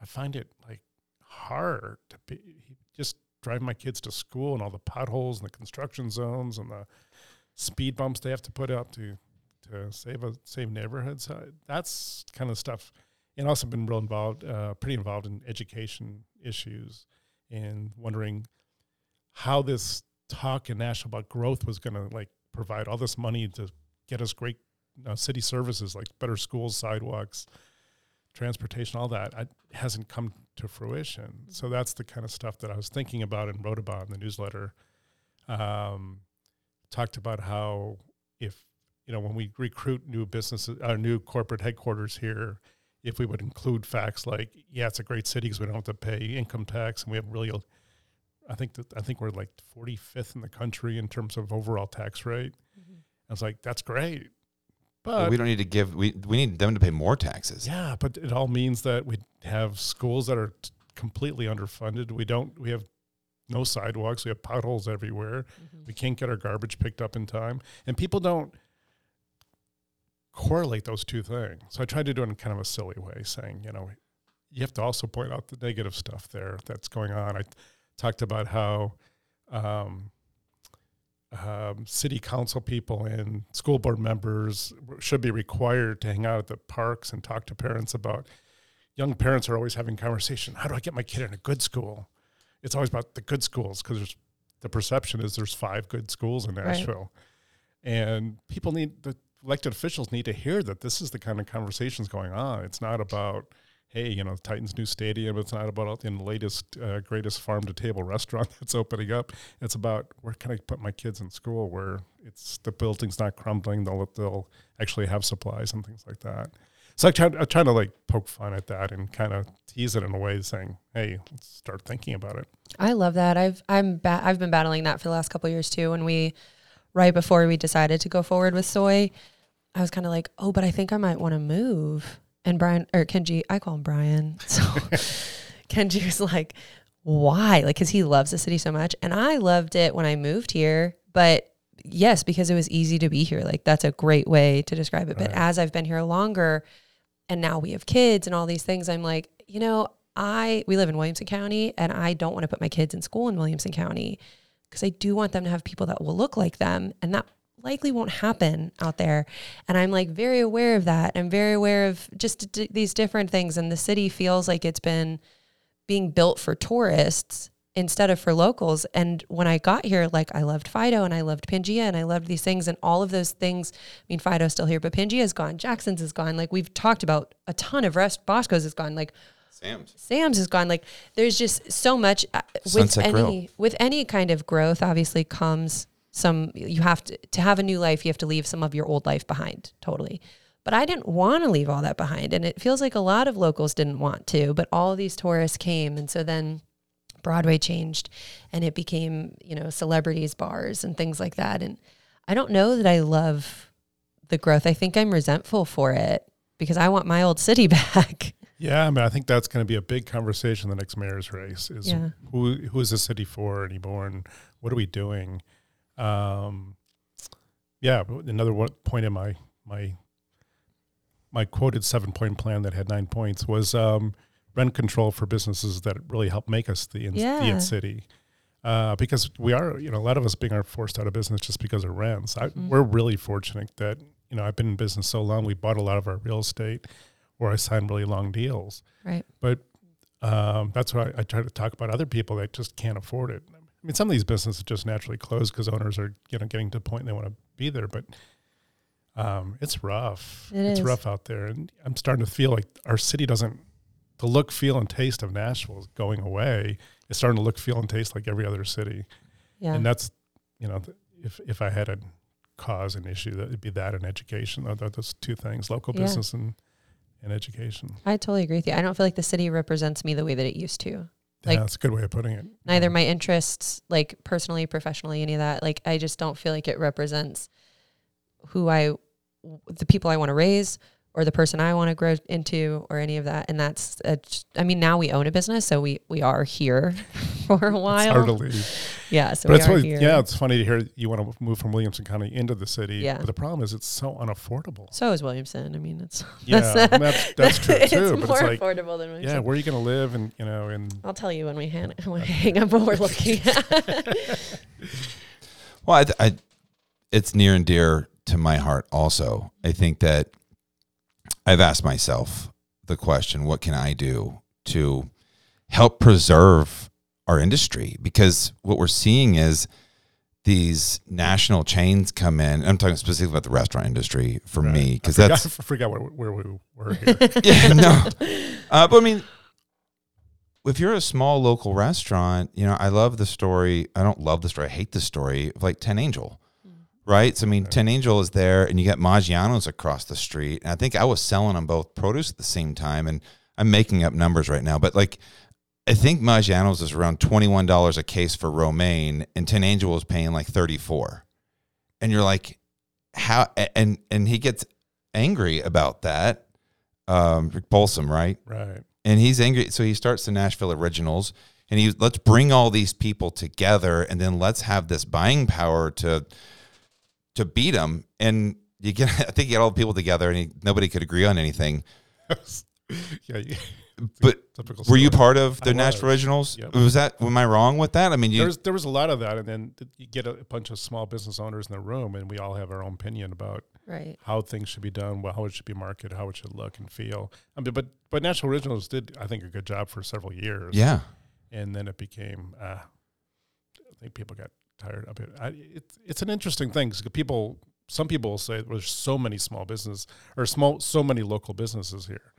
I find it like hard to be just drive my kids to school and all the potholes and the construction zones and the speed bumps they have to put up to to save a save neighborhoods. Uh, that's kind of stuff and also been real involved, uh, pretty involved in education issues and wondering how this talk in Nashville about growth was going to like provide all this money to get us great uh, city services like better schools, sidewalks, transportation, all that I, hasn't come to fruition. So that's the kind of stuff that I was thinking about and wrote about in the newsletter. Um, talked about how if you know when we recruit new businesses, our uh, new corporate headquarters here, if we would include facts like, yeah, it's a great city because we don't have to pay income tax, and we have really, I think that I think we're like 45th in the country in terms of overall tax rate. Mm-hmm. I was like, that's great, but well, we don't need to give we we need them to pay more taxes. Yeah, but it all means that we have schools that are t- completely underfunded. We don't we have no sidewalks. We have potholes everywhere. Mm-hmm. We can't get our garbage picked up in time, and people don't correlate those two things. So I tried to do it in kind of a silly way, saying, you know, you have to also point out the negative stuff there that's going on. I talked about how um, um, city council people and school board members should be required to hang out at the parks and talk to parents about. Young parents are always having conversation. How do I get my kid in a good school? It's always about the good schools because there's the perception is there's five good schools in Nashville, right. and people need the elected officials need to hear that this is the kind of conversations going on. It's not about, hey, you know, Titans' new stadium. It's not about the latest, uh, greatest farm to table restaurant that's opening up. It's about where can I put my kids in school where it's the building's not crumbling. They'll they'll actually have supplies and things like that. So I try, I'm trying to like poke fun at that and kind of tease it in a way, saying, "Hey, let's start thinking about it." I love that. I've I'm ba- I've been battling that for the last couple years too. When we, right before we decided to go forward with soy, I was kind of like, oh, but I think I might want to move. And Brian or Kenji, I call him Brian. So Kenji was like, why? Like, because he loves the city so much, and I loved it when I moved here. But yes, because it was easy to be here. Like that's a great way to describe it. But as I've been here longer, and now we have kids and all these things, I'm like, you know, I we live in Williamson County, and I don't want to put my kids in school in Williamson County because I do want them to have people that will look like them, and that likely won't happen out there. And I'm like very aware of that. I'm very aware of just d- these different things, and the city feels like it's been being built for tourists instead of for locals. And when I got here, like I loved Fido and I loved Pangea and I loved these things and all of those things. I mean, Fido's still here, but Pangea is gone. Jackson's is gone. Like we've talked about a ton of rest. Bosco's is gone. Like Sam's. Sam's is gone. Like there's just so much uh, with Sunset any Grill. with any kind of growth. Obviously, comes some. You have to to have a new life. You have to leave some of your old life behind. Totally. But I didn't want to leave all that behind, and it feels like a lot of locals didn't want to. But all of these tourists came, and so then Broadway changed, and it became you know celebrities bars and things like that. And I don't know that I love the growth. I think I'm resentful for it because I want my old city back. Yeah, I mean, I think that's going to be a big conversation in the next mayor's race. Is Yeah. who who is the city for anymore, and what are we doing? Um, yeah, another one point in my my my quoted seven point plan that had nine points was um, rent control for businesses that really help make us the in, the in city. Uh, because we are, you know, a lot of us being are forced out of business just because of rents. I, Mhm. We're really fortunate that you know I've been in business so long. We bought a lot of our real estate, where I sign really long deals. Right. But um, that's why I, I try to talk about other people that just can't afford it. I mean, some of these businesses just naturally close because owners are you know getting to the point they want to be there, but um, it's rough. It it's is. rough out there, and I'm starting to feel like our city doesn't. The look, feel, and taste of Nashville is going away. It's starting to look, feel, and taste like every other city, Yeah. and that's you know, if if I had a cause an issue, that would be that and education. Tho- tho- Those two things: local Yeah. business and and education. I totally agree with you. I don't feel like the city represents me the way that it used to. Like- yeah, that's a good way of putting it. Neither my interests, like personally, professionally, any of that. Like I just don't feel like it represents who I, the people I want to raise, or the person I want to grow into, or any of that. And that's, a, I mean, now we own a business, so we we are here for a It's while. hard to leave. yeah, so but we it's are really, here. yeah, it's funny to hear you want to move from Williamson County into the city. Yeah. But the problem is it's so unaffordable. So is Williamson. I mean, it's Yeah, that's, that's, true it's too. more But it's like, affordable than Williamson. yeah, where are you going to live? And, you know, and I'll tell you when we hang, when we hang up what we're looking at. Well, I, I, it's near and dear to my heart. Also, I think that I've asked myself the question: What can I do to help preserve our industry? Because what we're seeing is these national chains come in. I'm talking specifically about the restaurant industry for Right. me, because that's I forgot where, where we were here. yeah, no. Uh, but I mean, if you're a small local restaurant, you know, I love the story. I don't love the story. I hate the story of like Tin Angel, right? So I mean, Tin Angel is there, and you got Maggiano's across the street. And I think I was selling them both produce at the same time, and I'm making up numbers right now, but like. I think Maggiano's is around twenty one dollars a case for romaine, and Tin Angel was paying like thirty four, and you're like, how? And and he gets angry about that. Um, Rick Bolsom, right? right. and he's angry so he starts the nashville originals and he let's bring all these people together and then let's have this buying power to to beat them and you get i think you get all the people together and he, nobody could agree on anything yeah. you- but typical were you part of the I nashville was. originals Yep. was that am i wrong with that i mean you There was, there was a lot of that. And then you get a bunch of small business owners in the room, and we all have our own opinion about right. how things should be done, well, how it should be marketed, how it should look and feel. I mean, but but Nashville Originals did, I think, a good job for several years. yeah and then it became. Uh, I think people got tired of it. I, it's it's an interesting thing because people. Some people will say there's so many small business or small so many local businesses here,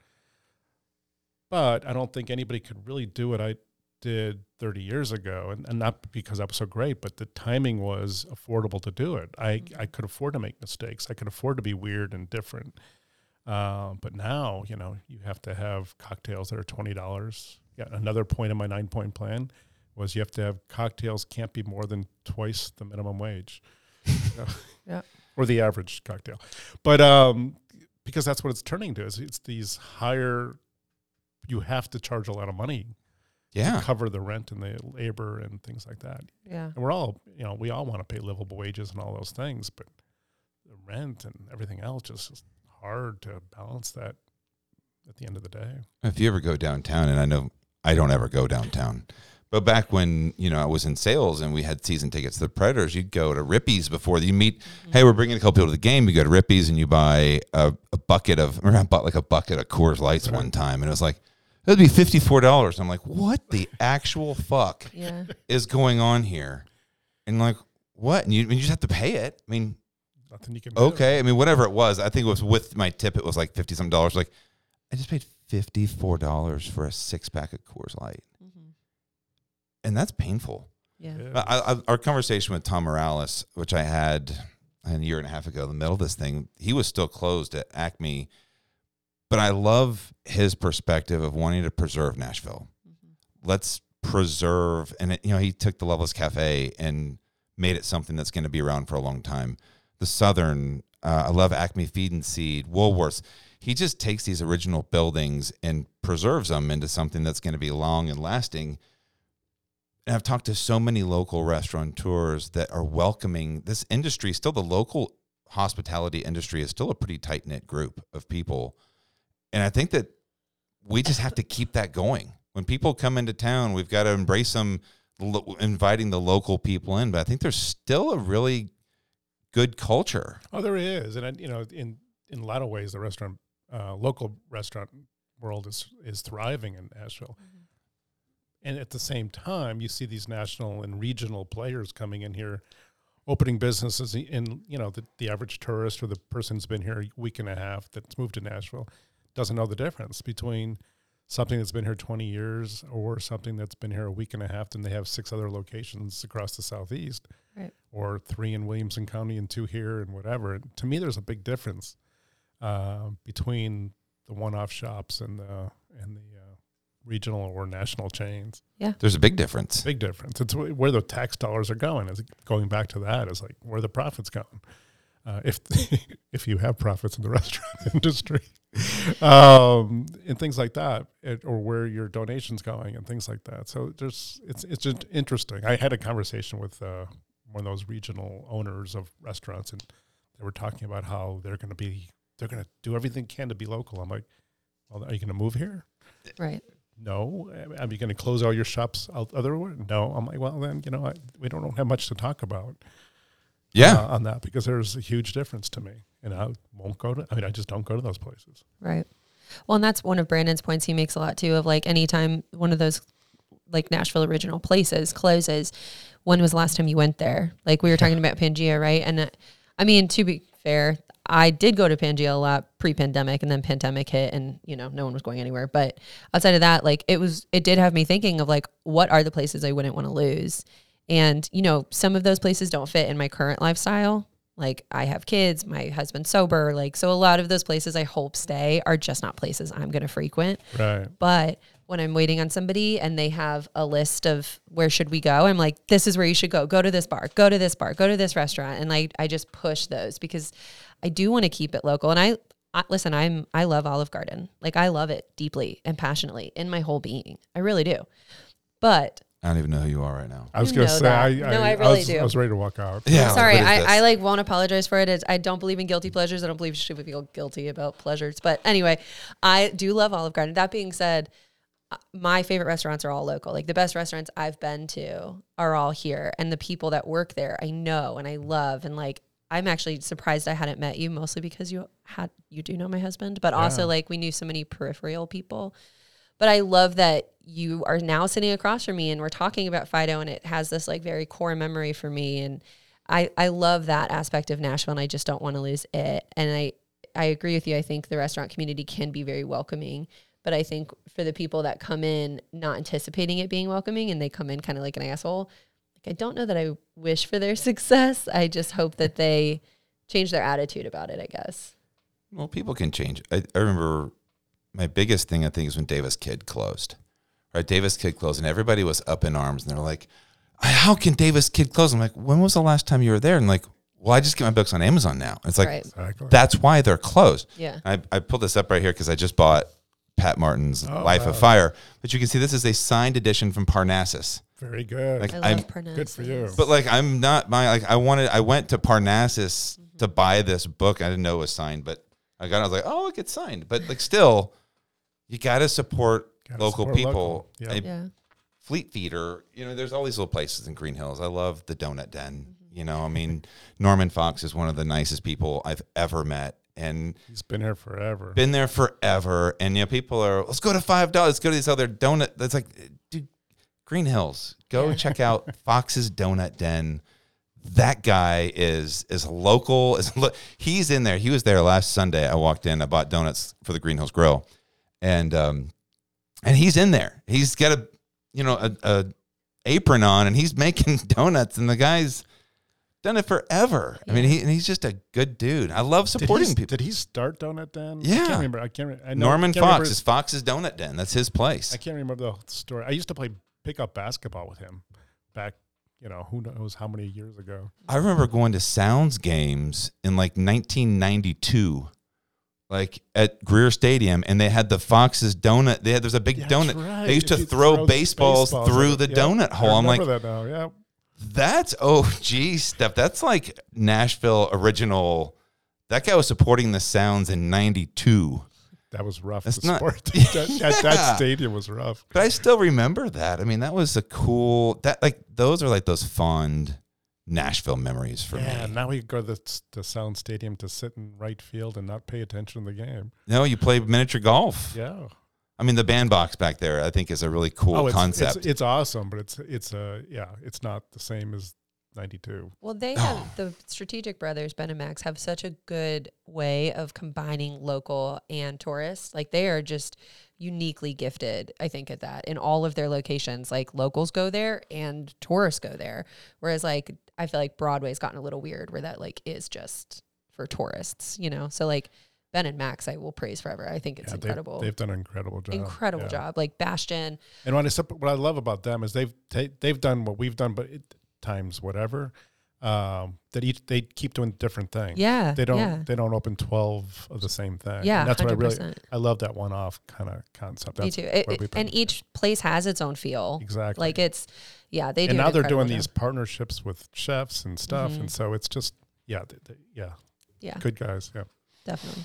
but I don't think anybody could really do what I did 30 years ago, and, and not because I was so great, but the timing was affordable to do it. I I could afford to make mistakes. I could afford to be weird and different. Uh, but now, you know, you have to have cocktails that are twenty dollars. Yeah, another point of my nine point plan was you have to have cocktails can't be more than twice the minimum wage, So- Yeah. or the average cocktail. But um, because that's what it's turning to is it's these higher. You have to charge a lot of money Yeah. to cover the rent and the labor and things like that. Yeah. And we're all, you know, we all want to pay livable wages and all those things, but the rent and everything else just is hard to balance that at the end of the day. If you ever go downtown, and I know I don't ever go downtown, but back when you know I was in sales and we had season tickets to the Predators, you'd go to Rippy's before you meet. Mm-hmm. Hey, we're bringing a couple people to the game. You go to Rippy's and you buy a, a bucket of. Remember, I bought like a bucket of Coors Lights one time, and it was like it'd be fifty four dollars. I'm like, what the actual fuck Yeah. is going on here? And like, what? And you, and you just have to pay it. I mean, Nothing you can do. okay. I mean, whatever it was, I think it was with my tip. It was like fifty some dollars. Like, I just paid fifty four dollars for a six pack of Coors Light. And that's painful. Yeah. Yeah. I, I, our conversation with Tom Morales, which I had a year and a half ago, in the middle of this thing, he was still closed at Acme, but I love his perspective of wanting to preserve Nashville. Let's preserve, and it, you know, he took the Loveless Cafe and made it something that's going to be around for a long time. The Southern, uh, I love Acme Feed and Seed, Woolworths. He just takes these original buildings and preserves them into something that's going to be long and lasting. And I've talked to so many local restaurateurs that are welcoming this industry. Still, the local hospitality industry is still a pretty tight knit group of people. And I think that we just have to keep that going. When people come into town, we've got to embrace them, lo- inviting the local people in. But I think there's still a really good culture. Oh, there is, and I, you know, in in a lot of ways, the restaurant, uh, local restaurant world is is thriving in Nashville. And at the same time, you see these national and regional players coming in here, opening businesses. In you know, the, the average tourist or the person who's been here a week and a half that's moved to Nashville doesn't know the difference between something that's been here 20 years or something that's been here a week and a half and they have six other locations across the southeast Right. or three in Williamson County and two here and whatever. And to me, there's a big difference uh, between the one-off shops and the and the uh, regional or national chains. Yeah. There's a big difference. Big difference. It's where the tax dollars are going. Is going back to that is like where the profits going. Uh, if if you have profits in the restaurant industry, um, and things like that, it, or where your donations going and things like that. So there's it's it's just interesting. I had a conversation with uh, one of those regional owners of restaurants, and they were talking about how they're going to be they're going to do everything they can to be local. I'm like, well, are you going to move here? Right. No. Are you going to close all your shops out otherwise? No. I'm like, well, then, you know, I, we don't have much to talk about Yeah. uh, on that because there's a huge difference to me. And I won't go to, I mean, I just don't go to those places. Right. Well, and that's one of Brandon's points he makes a lot too of like anytime one of those like Nashville original places closes, when was the last time you went there? Like we were talking about Pangea, right? And uh, I mean, to be fair, I did go to Pangea a lot pre-pandemic and then pandemic hit and you know, no one was going anywhere. But outside of that, like it was it did have me thinking of like what are the places I wouldn't want to lose? And you know, some of those places don't fit in my current lifestyle. Like I have kids, my husband's sober, like so a lot of those places I hope stay are just not places I'm going to frequent. Right. But when I'm waiting on somebody and they have a list of where should we go, I'm like, this is where you should go. Go to this bar, go to this bar, go to this restaurant, and like I just push those because I do want to keep it local. And I, I listen, I'm I love Olive Garden, like I love it deeply and passionately in my whole being. I really do. But I don't even know who you are right now. I was You going to say, that. I, No, I really was, do. I was ready to walk out. Yeah. sorry, what is this? I, I like won't apologize for it. It's, I don't believe in guilty pleasures. I don't believe you should feel guilty about pleasures. But anyway, I do love Olive Garden. That being said, uh, my favorite restaurants are all local. Like the best restaurants I've been to are all here, and the people that work there I know and I love. And like I'm actually surprised I hadn't met you, mostly because you had you do know my husband, but also like we knew so many peripheral people. But I love that you are now sitting across from me and we're talking about Fido and it has this like very core memory for me and I I love that aspect of Nashville and I just don't want to lose it. And I I agree with you. I think the restaurant community can be very welcoming, but I think for the people that come in not anticipating it being welcoming and they come in kind of like an asshole, like I don't know that I wish for their success. I just hope that they change their attitude about it, I guess. Well, people can change. I, I remember my biggest thing I think is when Davis-Kidd closed. Right, Davis-Kidd closed, and everybody was up in arms, and they're like, "How can Davis-Kidd close?" I'm like, "When was the last time you were there?" And like, "Well, I just get my books on Amazon now." It's like right. Exactly. that's why they're closed. Yeah. I, I pulled this up right here because I just bought Pat Martin's Oh, Life wow. of Fire, but you can see this is a signed edition from Parnassus. Very good. Like, I I'm- love Parnassus. Good for you. But like I'm not my like I wanted I went to Parnassus to mm-hmm. buy this book. I didn't know it was signed, but I got it, I was like, oh look, it's signed. But like still, you gotta support Gotta local support people. local. Yeah. A Yeah. Fleet Feeder, you know, there's all these little places in Green Hills. I love the Donut Den. Mm-hmm. You know, I mean, Norman Fox is one of the nicest people I've ever met. And He's been here forever. been there forever. And you know, people are let's go to five dollars. Let's go to these other donut. That's like, dude, Green Hills. Go Yeah. check out Fox's Donut Den. That guy is is local. Is lo- he's in there. He was there last Sunday. I walked in. I bought donuts for the Green Hills Grill, and um, and he's in there. He's got a you know a, a apron on, and he's making donuts. And the guy's done it forever. I mean, he and he's just a good dude. I love did supporting he, people. Did he start Donut Den? Yeah, I Yeah. can't remember. I can't. Re- I know, Norman can't Fox is Fox's Donut Den. That's his place. I can't remember the story. I used to play pickup basketball with him back. You know, who knows how many years ago. I remember going to Sounds games in like 1992, like at Greer Stadium, and they had the Fox's Donut. They had there's a big Yeah, donut. right. They used to If throw, baseballs, through the. Yeah, donut hole. I'm like, that now. Yeah. that's oh geez, stuff. That's like Nashville original. That guy was supporting the Sounds in '92. That was rough. That's not- that, that, Yeah. that stadium was rough. But I still remember that. I mean, that was a cool. That like those are like those fond Nashville memories for me. yeah, me. now we go to the, the Sound Stadium to sit in right field and not pay attention to the game. No, you play miniature golf. Yeah. I mean, the bandbox back there, I think, is a really cool oh, it's, concept. It's, it's awesome, but it's it's uh yeah, it's not the same as '92. Well, they have the Strategic Brothers, Ben and Max, have such a good way of combining local and tourists. Like they are just uniquely gifted, I think, at that in all of their locations. Like locals go there and tourists go there. Whereas, like, I feel like Broadway's gotten a little weird where that like is just for tourists, you know? So, like, Ben and Max, I will praise forever. I think it's Yeah, they've- incredible. They've, done an incredible job. incredible Yeah. job. Like Bastion. And what I what I love about them is they've ta- they've done what we've done, but it, times whatever. Um, that each they keep doing different things. Yeah. They don't Yeah. they don't open twelve of the same thing. Yeah. And that's what I really I love that one off kind of concept. Me too. It- it- and each place has its own feel. exactly Like it's, yeah, they do. and an now they're doing job. these partnerships with chefs and stuff, Mhm. and so it's just yeah, th- th- yeah, Yeah, good guys. Yeah, definitely.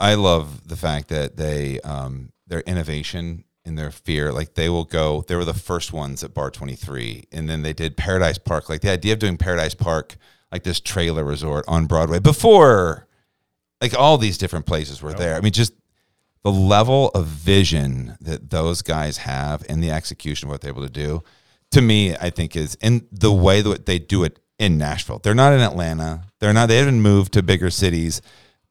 I love the fact that they, um, their innovation and their fear, like they will go, they were the first ones at Bar 23. And then they did Paradise Park. Like the idea of doing Paradise Park, like this trailer resort on Broadway before, like all these different places were there. I mean, just the level of vision that those guys have and the execution of what they're able to do to me i think is in the way that they do it in nashville they're not in atlanta they're not they haven't moved to bigger cities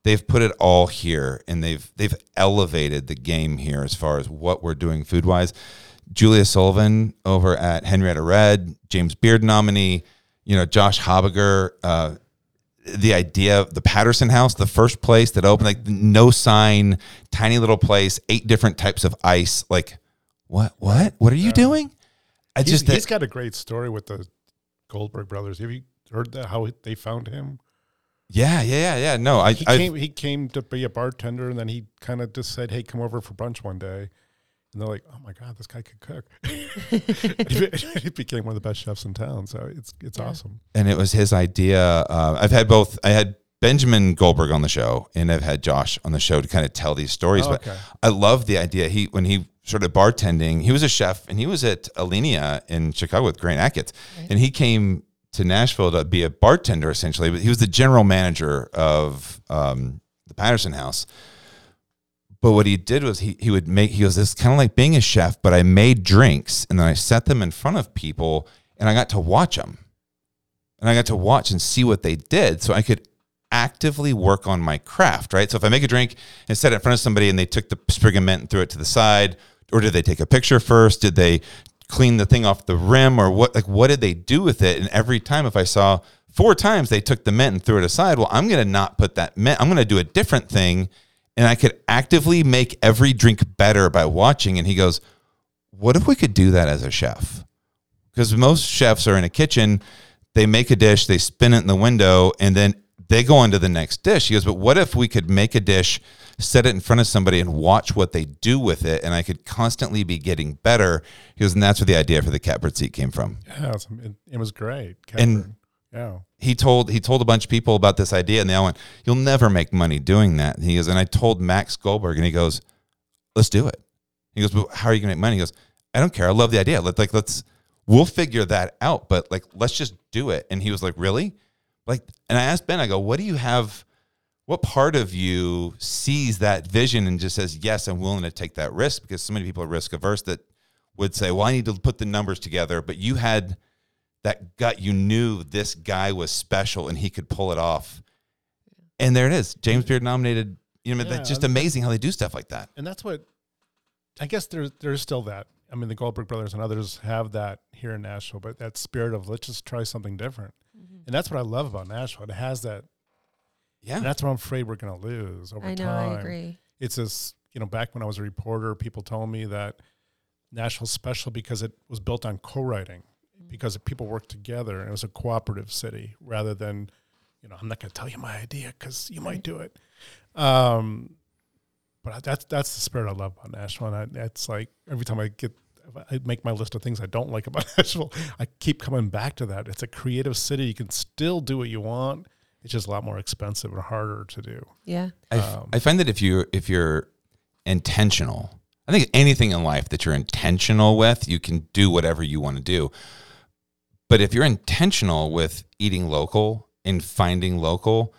they've put it all here and they've they've elevated the game here as far as what we're doing food wise julia sullivan over at henrietta red james beard nominee you know josh habiger uh, the idea of the Patterson House, the first place that opened, like no sign, tiny little place, eight different types of ice. Like, what? What? What are you doing? I he's, just that- he's got a great story with the Goldberg brothers. Have you heard that how they found him? Yeah, yeah, yeah, yeah. No, I, He I came he came to be a bartender, and then he kind of just said, "Hey, come over for brunch one day." And they're like, "Oh my god, this guy could cook!" he became one of the best chefs in town. So it's it's Yeah. awesome. and it was his idea. Uh, I've had both. I had Benjamin Goldberg on the show, and I've had Josh on the show to kind of tell these stories. Oh, but. I love the idea. He when he started bartending, he was a chef, and he was at Alinea in Chicago with Grant Achatz, and he came to Nashville to be a bartender essentially. But he was the general manager of um, the Patterson House. But what he did was he he would make he goes this kind of like being a chef, but I made drinks and then I set them in front of people and I got to watch them, and I got to watch and see what they did, so I could actively work on my craft. Right. So if I make a drink and set it in front of somebody and they took the sprig of mint and threw it to the side, or did they take a picture first? Did they clean the thing off the rim or what like what did they do with it? And every time if I saw four times they took the mint and threw it aside, well, I'm gonna not put that mint. I'm gonna do a different thing. And I could actively make every drink better by watching. And he goes, What if we could do that as a chef? Because most chefs are in a kitchen, they make a dish, they spin it in the window, and then they go on to the next dish. He goes, But what if we could make a dish, set it in front of somebody, and watch what they do with it? And I could constantly be getting better. He goes, And that's where the idea for the catbird seat came from. Yeah, it was, it, it was great. And- yeah, He told he told a bunch of people about this idea, and they all went, You'll never make money doing that. And he goes, And I told Max Goldberg, and he goes, Let's do it. He goes, But how are you gonna make money? He goes, I don't care. I love the idea. Let like let's we'll figure that out, but like let's just do it. And he was like, Really? Like and I asked Ben, I go, What do you have what part of you sees that vision and just says, Yes, I'm willing to take that risk? Because so many people are risk averse that would say, Well, I need to put the numbers together. But you had that gut, you knew this guy was special and he could pull it off. And there it is. James Beard nominated. You know, Yeah, that's just amazing how they do stuff like that. and that's what I guess there's there's still that. I mean, the Goldberg brothers and others have that here in Nashville, but that spirit of let's just try something different, mm-hmm. and that's what I love about Nashville. It has that, and Yeah. that's what I'm afraid we're going to lose over I know. time. I agree. It's this, you know, back when I was a reporter, people told me that Nashville's special because it was built on co-writing, because people worked together, and it was a cooperative city rather than, you know, I'm not going to tell you my idea because you might do it. Um, but that's that's the spirit I love about Nashville, and I, that's like every time I get. I make my list of things I don't like about Nashville. I keep coming back to that. It's a creative city. You can still do what you want. It's just a lot more expensive and harder to do. Yeah. I, f- Um, I find that if you if you're intentional, I think anything in life that you're intentional with, you can do whatever you want to do. But if you're intentional with eating local and finding local,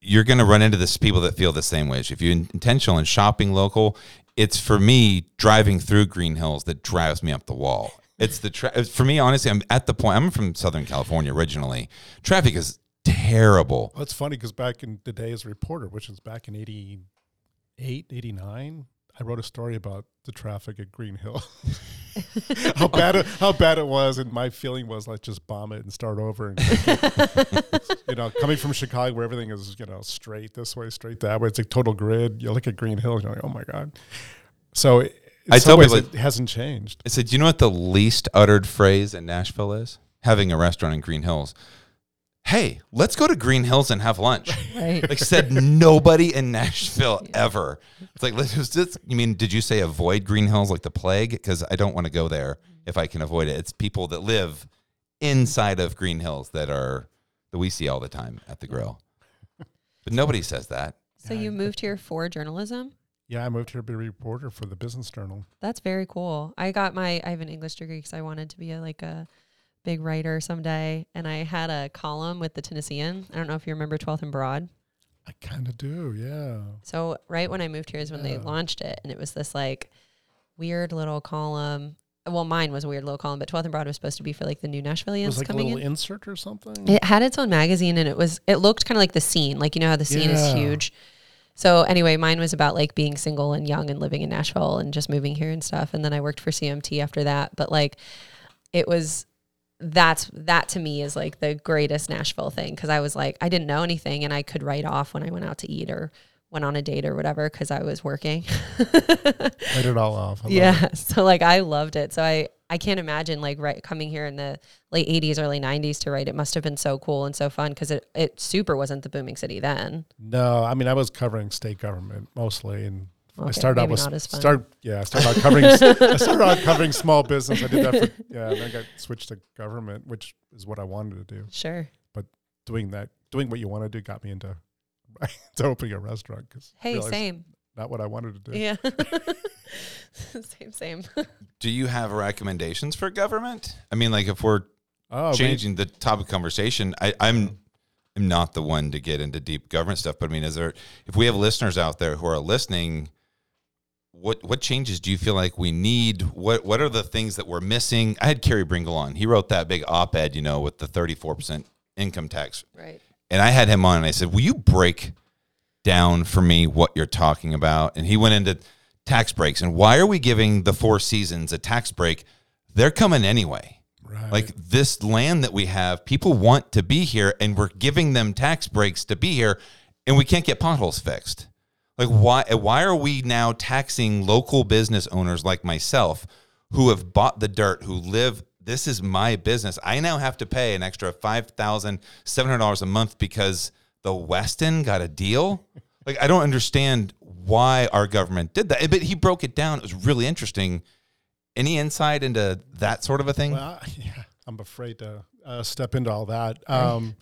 you're going to run into this people that feel the same way. If you're intentional in shopping local, it's for me driving through Green Hills that drives me up the wall. It's the tra- for me honestly. I'm at the point. I'm from Southern California originally. Traffic is terrible. It's funny because back in the day as a reporter, which was back in 88, 89, I wrote a story about the traffic at Green Hill. how bad it, how bad it was, and my feeling was let's just bomb it and start over. And you know, coming from Chicago where everything is you know straight this way, straight that way, it's a total grid. You look at Green Hill, and you're like, oh my god. So I tell people- it hasn't changed. I said, you know what the least uttered phrase in Nashville is? Having a restaurant in Green Hills. Hey, let's go to Green Hills and have lunch. Right. Like said nobody in Nashville ever. It's like let's just, just- you mean did you say avoid Green Hills like the plague? Because I don't want to go there if I can avoid it. It's people that live inside of Green Hills that are that we see all the time at the grill. But nobody says that. So you moved here for journalism? Yeah, I moved here to be a reporter for the Business Journal. That's very cool. I got my I have an English degree because I wanted to be a, like a big writer someday, and I had a column with the Tennessean. I don't know if you remember 12th and Broad. I kind of do, yeah. So right when I moved here is when they launched it, and it was this like weird little column. Well, mine was a weird little column, but 12th and Broad was supposed to be for like the new It Nashvilleians was like a coming little in. insert or something. It had its own magazine, and it was it looked kind of like the scene, like you know how the scene is huge. So anyway, mine was about like being single and young and living in Nashville and just moving here and stuff. And then I worked for CMT after that. But like, it was that's that to me is like the greatest Nashville thing because I was like I didn't know anything and I could write off when I went out to eat or went on a date or whatever because I was working. Write it all off. Love it. yeah. So like I loved it. So I I can't imagine like right coming here in the late 80s, early 90s to write. It must have been so cool and so fun because it it super wasn't the booming city then. No, I mean I was covering state government mostly, and I Okay, started out with not as fun. start yeah I started out covering I started out covering small business. I did that for yeah, and then I got switched to government, which is what I wanted to do. Sure. But doing that, doing what you want to do, got me into to opening a restaurant because Hey, same. not what I wanted to do. Yeah. same, same. Do you have recommendations for government? I mean, like if we're Oh, we- changing the topic of conversation, I, I'm I'm not the one to get into deep government stuff. But I mean, is there if we have listeners out there who are listening, what what changes do you feel like we need? What what are the things that we're missing? I had Kerry Bringle on. He wrote that big op-ed, you know, with the 34 percent income tax, right. and I had him on, and I said, "Will you break down for me what you're talking about?" And he went into tax breaks and why are we giving the Four Seasons a tax break they're coming anyway. Right. Like this land that we have, people want to be here, and we're giving them tax breaks to be here, and we can't get potholes fixed. Like why? Why are we now taxing local business owners like myself, who have bought the dirt, who live? This is my business. I now have to pay an extra five thousand seven hundred dollars a month because the Westin got a deal. Like I don't understand why our government did that. But he broke it down. It was really interesting. Any insight into that sort of a thing? Well, yeah, I'm afraid to uh, step into all that. Um,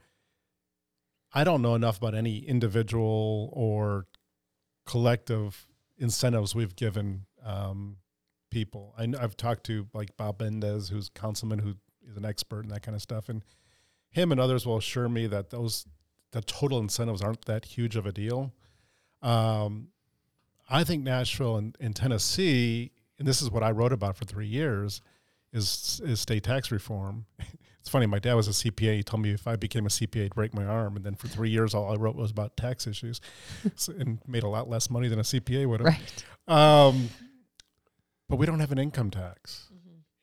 I don't know enough about any individual or collective incentives we've given um, people. I, I've talked to like Bob Mendes, who's councilman, who is an expert in that kind of stuff, and him and others will assure me that those the total incentives aren't that huge of a deal. Um, I think Nashville and, and Tennessee, and this is what I wrote about for three years, is is state tax reform. It's funny. My dad was a CPA. He told me if I became a CPA, he'd break my arm. And then for three years, all I wrote was about tax issues, so, and made a lot less money than a CPA would have. Right. Um, but we don't have an income tax,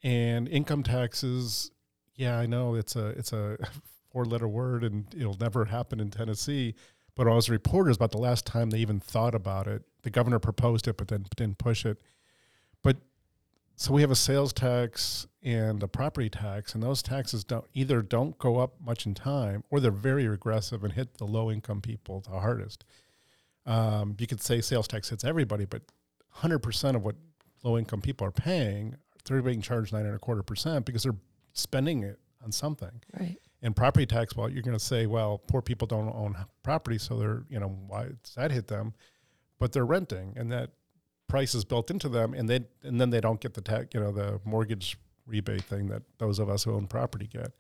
and income taxes. Yeah, I know it's a it's a four letter word, and it'll never happen in Tennessee. But I was reporters about the last time they even thought about it. The governor proposed it, but then didn't push it. So we have a sales tax and a property tax, and those taxes don't either don't go up much in time, or they're very regressive and hit the low income people the hardest. Um, you could say sales tax hits everybody, but 100% of what low income people are paying, they're being charged nine and a quarter percent because they're spending it on something. Right. And property tax, well, you're going to say, well, poor people don't own property, so they're, you know, why does that hit them? But they're renting, and that price is built into them, and they and then they don't get the tax, you know, the mortgage rebate thing that those of us who own property get.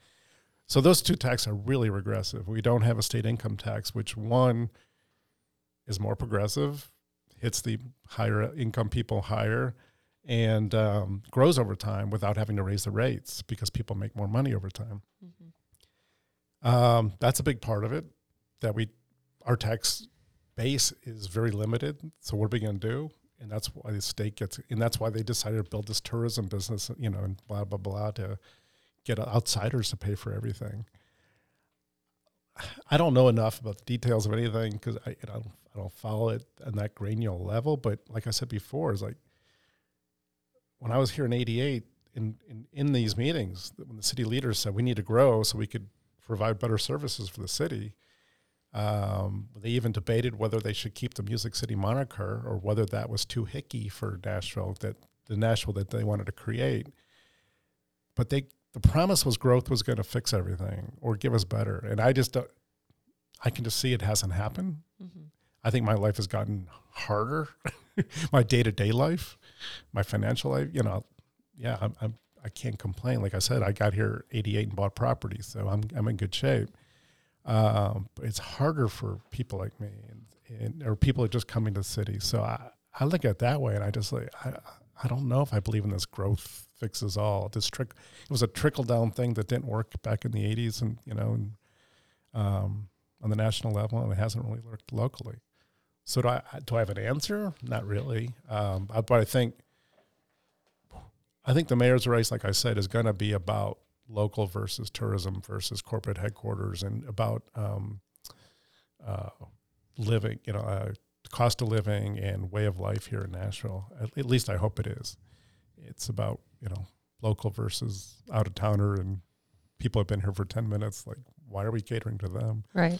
So those two taxes are really regressive. We don't have a state income tax, which one is more progressive, hits the higher income people higher, and um, grows over time without having to raise the rates because people make more money over time. Um, that's a big part of it. That we, our tax base is very limited. So what are we going to do? And that's why the state gets, and that's why they decided to build this tourism business, you know, and blah blah blah to get outsiders to pay for everything. I don't know enough about the details of anything because I, you know, I don't follow it on that granular level. But like I said before, is like when I was here in '88 in, in in these meetings, when the city leaders said we need to grow so we could provide better services for the city. Um, they even debated whether they should keep the Music City moniker or whether that was too hicky for Nashville, that the Nashville that they wanted to create. But they, the promise was growth was going to fix everything or give us better, and I just, don't, I can just see it hasn't happened. I think my life has gotten harder, my day to day life, my financial life. You know, yeah, I'm, I'm I can't complain. Like I said, I got here '88 and bought property, so I'm I'm in good shape. Um, it's harder for people like me, and, and or people just coming to the city. So I, I look at it that way, and I just like I I don't know if I believe in this growth fixes all. This trick it was a trickle down thing that didn't work back in the '80s, and you know, and um, on the national level, and it hasn't really worked locally. So do I do I have an answer? Not really, um, but I think I think the mayor's race, like I said, is going to be about local versus tourism versus corporate headquarters and about um, uh, living, you know, uh, cost of living and way of life here in Nashville. At, at least I hope it is. It's about, you know, local versus out of towner and people have been here for 10 minutes. Like, why are we catering to them? Right.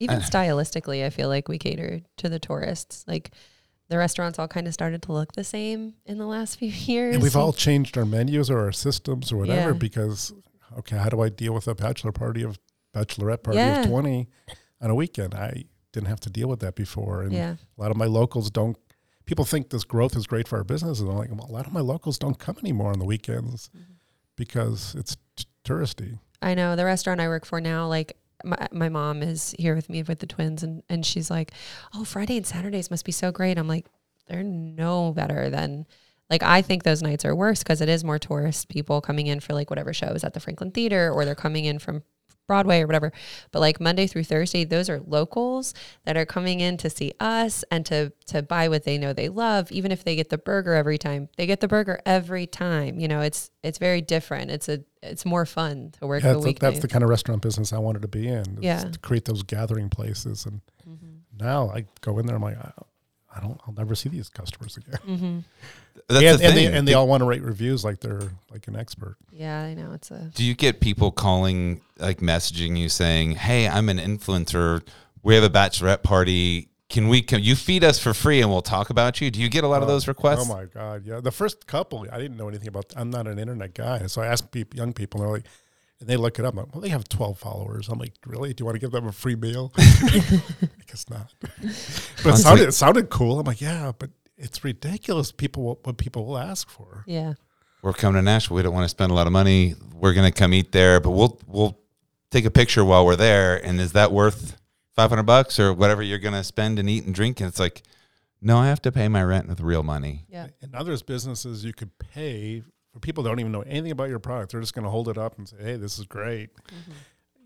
Even stylistically, I feel like we cater to the tourists. Like the restaurants all kind of started to look the same in the last few years. And we've all changed our menus or our systems or whatever Yeah. because, okay, how do I deal with a bachelor party of bachelorette party Yeah. of 20 on a weekend? I didn't have to deal with that before. And Yeah. a lot of my locals don't, people think this growth is great for our business. And I'm like, well, a lot of my locals don't come anymore on the weekends Mm-hmm. because it's t- touristy. I know the restaurant I work for now, like my, my mom is here with me with the twins and, and she's like, Oh, Friday and Saturdays must be so great. I'm like, they're no better than like I think those nights are worse because it is more tourist people coming in for like whatever shows at the Franklin Theater or they're coming in from Broadway or whatever. But like Monday through Thursday, those are locals that are coming in to see us and to to buy what they know they love. Even if they get the burger every time, they get the burger every time. You know, it's it's very different. It's a it's more fun to work Yeah, the that's, that's the kind of restaurant business I wanted to be in. is Yeah. To create those gathering places. And Mm-hmm. now I go in there, I'm like, I, I don't, I'll never see these customers again. Mm-hmm. That's and, the and, they, and they all want to write reviews like they're like an expert. Yeah, I know it's a Do you get people calling, like messaging you saying, "Hey, I'm an influencer. We have a bachelorette party. Can we? Can you feed us for free and we'll talk about you?" Do you get a lot of Oh, those requests? Oh my god, yeah. The first couple, I didn't know anything about. I'm not an internet guy, so I asked people, young people, and they're like, and they look it up. I'm like, well, they have 12 followers. I'm like, really? Do you want to give them a free meal? I guess not. But it sounded, it sounded cool. I'm like, yeah, but it's ridiculous. People, will- what people will ask for. yeah. We're coming to Nashville. We don't want to spend a lot of money. We're gonna come eat there, but we'll we'll take a picture while we're there. And is that worth five hundred bucks or whatever you're gonna spend and eat and drink? And it's like, no, I have to pay my rent with real money. Yeah. And others businesses, you could pay for people don't even know anything about your product. They're just going to hold it up and say, hey, this is great.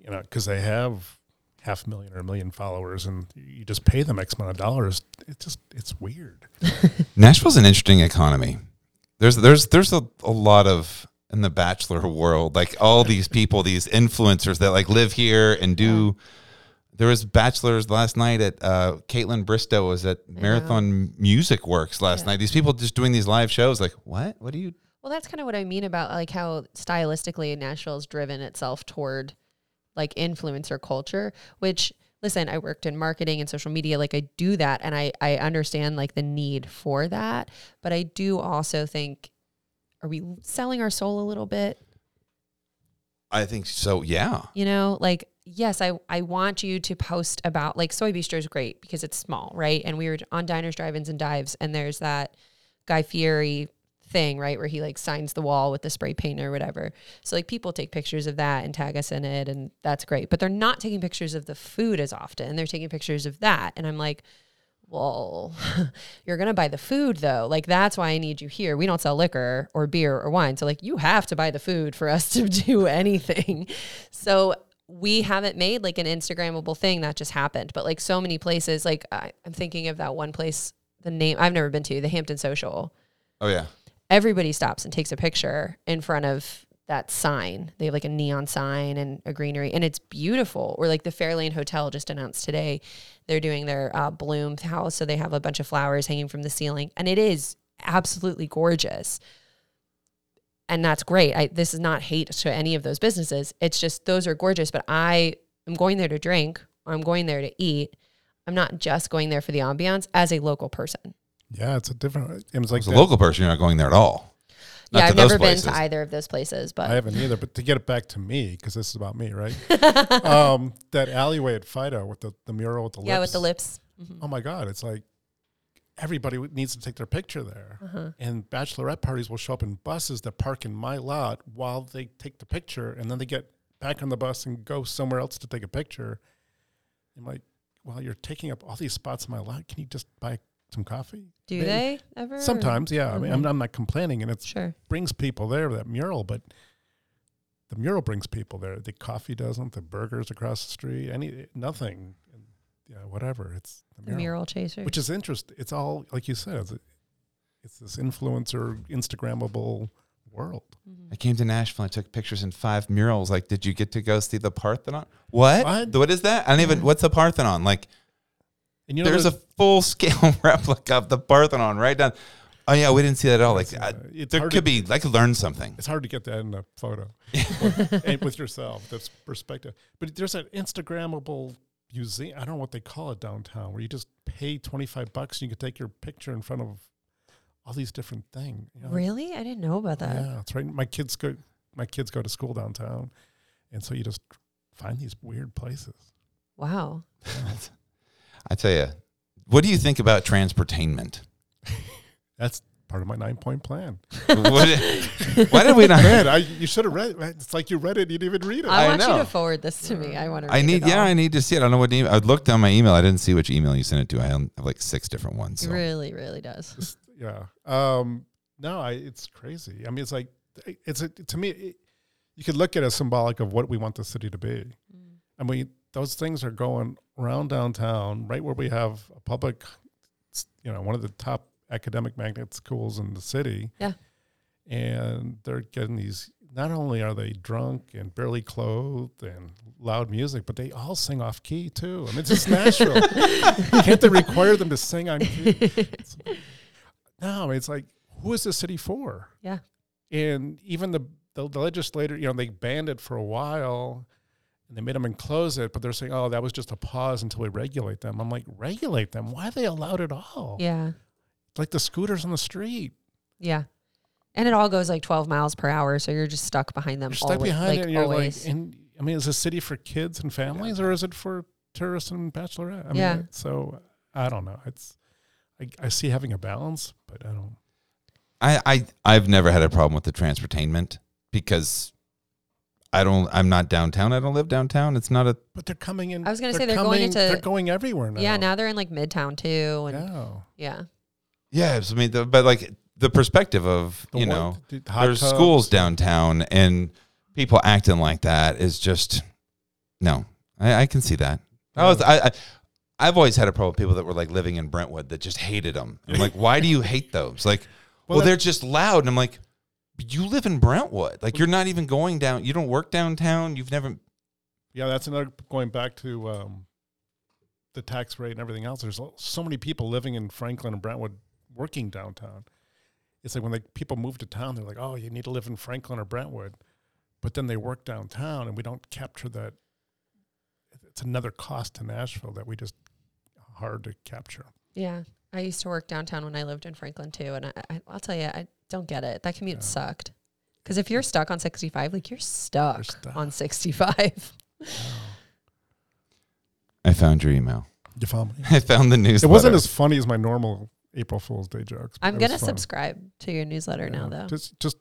You know, because they have half a million or a million followers and you just pay them X amount of dollars. It just, it's weird. Nashville's an interesting economy. There's there's there's a, a lot of in the bachelor world, like all these people, these influencers that like live here and do. There was bachelors last night at uh, Kaitlyn Bristowe was at Marathon Music Works last Yeah. night. These people just doing these live shows. Like what? What do you? Well, that's kind of what I mean about like how stylistically Nashville's driven itself toward like influencer culture, which listen, I worked in marketing and social media. Like I do that and I, I understand like the need for that. But I do also think, are we selling our soul a little bit? I think so. Yeah. You know, like yes, I I want you to post about like Soy Bistro is great because it's small, right? And we were on diners, drive-ins, and dives, and there's that Guy Fieri thing, right, where he like signs the wall with the spray paint or whatever. So like people take pictures of that and tag us in it, and that's great. But they're not taking pictures of the food as often. They're taking pictures of that, and I'm like. Well, you're going to buy the food though. Like that's why I need you here. We don't sell liquor or beer or wine. So like you have to buy the food for us to do anything. So we haven't made like an Instagrammable thing that just happened. But like so many places, like I, I'm thinking of that one place, the name I've never been to, the Hampton Social. Oh yeah. Everybody stops and takes a picture in front of that sign. They have like a neon sign and a greenery, and it's beautiful. Or like the Fairlane Hotel just announced today, they're doing their uh, bloom house, so they have a bunch of flowers hanging from the ceiling, and it is absolutely gorgeous. And that's great. I, this is not hate to any of those businesses. It's just those are gorgeous, but I am going there to drink. Or I'm going there to eat. I'm not just going there for the ambiance as a local person. Yeah, it's a different. It was like As a that- local person, you're not going there at all. Not yeah, to I've those never been to either of those places, but I haven't either. But to get it back to me, because this is about me, right? um, that alleyway at Fido with the, the mural with the lips. yeah, lips. with the lips. Mhm. Oh my God, it's like everybody needs to take their picture there. Uh-huh. And bachelorette parties will show up in buses that park in my lot while they take the picture, and then they get back on the bus and go somewhere else to take a picture. I'm like, well, you're taking up all these spots in my lot. Can you just buy some coffee? Do Maybe. they ever? Sometimes, yeah. I mean, I'm, I'm not complaining, and it Sure. brings people there. That mural, but the mural brings people there. The coffee doesn't. The burgers across the street, any nothing. Yeah, whatever. It's the The mural, mural chaser. which is interesting. It's all like you said. It's, it's this influencer, Instagrammable world. Mhm. I came to Nashville. I took pictures in five murals. Like, did you get to go see the Parthenon? What? What? What is that? I don't even. Yeah. What's the Parthenon? Like, And you know, there's a full scale replica of the Parthenon right down. Oh yeah, we didn't see that at all. Like, uh, I, there could to, be. I could learn something. It's hard to get that in a photo with, with yourself. That's perspective. But there's an Instagrammable museum. I don't know what they call it downtown, where you just pay 25 bucks and you can take your picture in front of all these different things. you know? Really? I didn't know about that. Yeah, that's right. My kids go. My kids go to school downtown, and so you just find these weird places. Wow. I tell you, what do you think about transportainment? That's part of my nine point plan. What- why did we not? Man, I, you should have read. it. It's like you read it, you didn't even read it. I, I want you know. to forward this to me. I want to. I need. It Yeah. I need to see it. I don't know what email. I looked down my email. I didn't see which email you sent it to. I have like six different ones. It So. really, really does. Just- yeah. Um, no, I, it's crazy. I mean, it's like it's a, to me. It, you could look at it as symbolic of what we want the city to be. Mm. I mean, those things are going around downtown, right where we have a public, you know, one of the top academic magnet schools in the city. Yeah. And they're getting these. Not only are they drunk and barely clothed and loud music, but they all sing off key too. I mean, it's just Nashville. Can't they require them to sing on key? It's- no, it's like, who is the city for? Yeah. And even the, the the legislator, you know, they banned it for a while, and they made them enclose it, but they're saying, "Oh, that was just a pause until we regulate them." I'm like, regulate them? Why are they allowed at all? Yeah. Like the scooters on the street. Yeah. And it all goes like 12 miles per hour. So you're just stuck behind them. You're stuck always, behind like, it, and you're always. like, and I mean, is a city for kids and families, or is it for tourists and bachelorette? I mean, Yeah. So I don't know. It's I, I see having a balance, but I don't. I, I I've never had a problem with the transportainment because I don't I'm not downtown. I don't live downtown. It's not a But they're coming in. I was gonna say they're they're going coming- into- They're going everywhere now. yeah. Now they're in like Midtown too. And Yeah. yeah. yeah. I mean, the, but like the perspective of The you one- know the there's tubs. schools downtown and people acting like that is just no. I, I can see that. I was I, I I've always had a problem with people that were like living in Brentwood that just hated them. I'm like, why do you hate those? Like, well, Well, they're just loud. And I'm like, but you live in Brentwood. Like, you're not even going down. You don't work downtown. You've never. Yeah, that's another going back to um, the tax rate and everything else. There's so many people living in Franklin and Brentwood working downtown. It's like when they, people move to town, they're like, "Oh, you need to live in Franklin or Brentwood," but then they work downtown, and we don't capture that. It's another cost to Nashville that we just hard to capture. Yeah. I used to work downtown when I lived in Franklin too. And I, I, I'll tell you, I don't get it. That commute Yeah. sucked. Because if you're stuck on 65, like you're stuck, stuck. on 65. I found your email. You found me? I found the news. It wasn't as funny as my normal April Fool's Day jokes. I'm going to subscribe to your newsletter now, though. Just just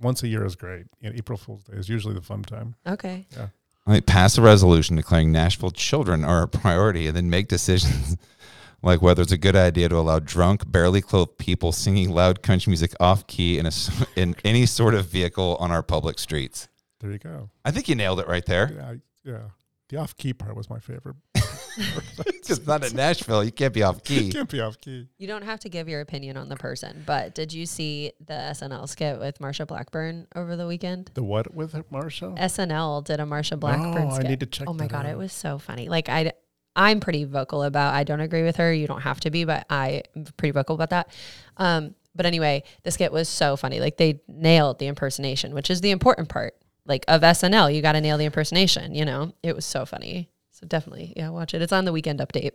once a year is great. You know, April Fool's Day is usually the fun time. okay. Yeah. like pass a resolution declaring Nashville children are a priority, and then make decisions like whether it's a good idea to allow drunk, barely clothed people singing loud country music off key in a s in any sort of vehicle on our public streets. There you go. I think you nailed it right there. Yeah, I, yeah. The off key part was my favorite. It's not in Nashville. You can't be off key. You Can't be off key. You don't have to give your opinion on the person, but did you see the SNL skit with Marsha Blackburn over the weekend? The what with it, Marshall? SNL did a Marsha Blackburn No, I need to check Oh my that god, out. it was so funny. Like I, I'm pretty vocal about. I don't agree with her. You don't have to be, but I am pretty vocal about that. Um, but anyway, the skit was so funny. Like they nailed the impersonation, which is the important part. Like of SNL, you got to nail the impersonation. You know, it was so funny. So definitely, yeah, watch it. It's on the weekend update.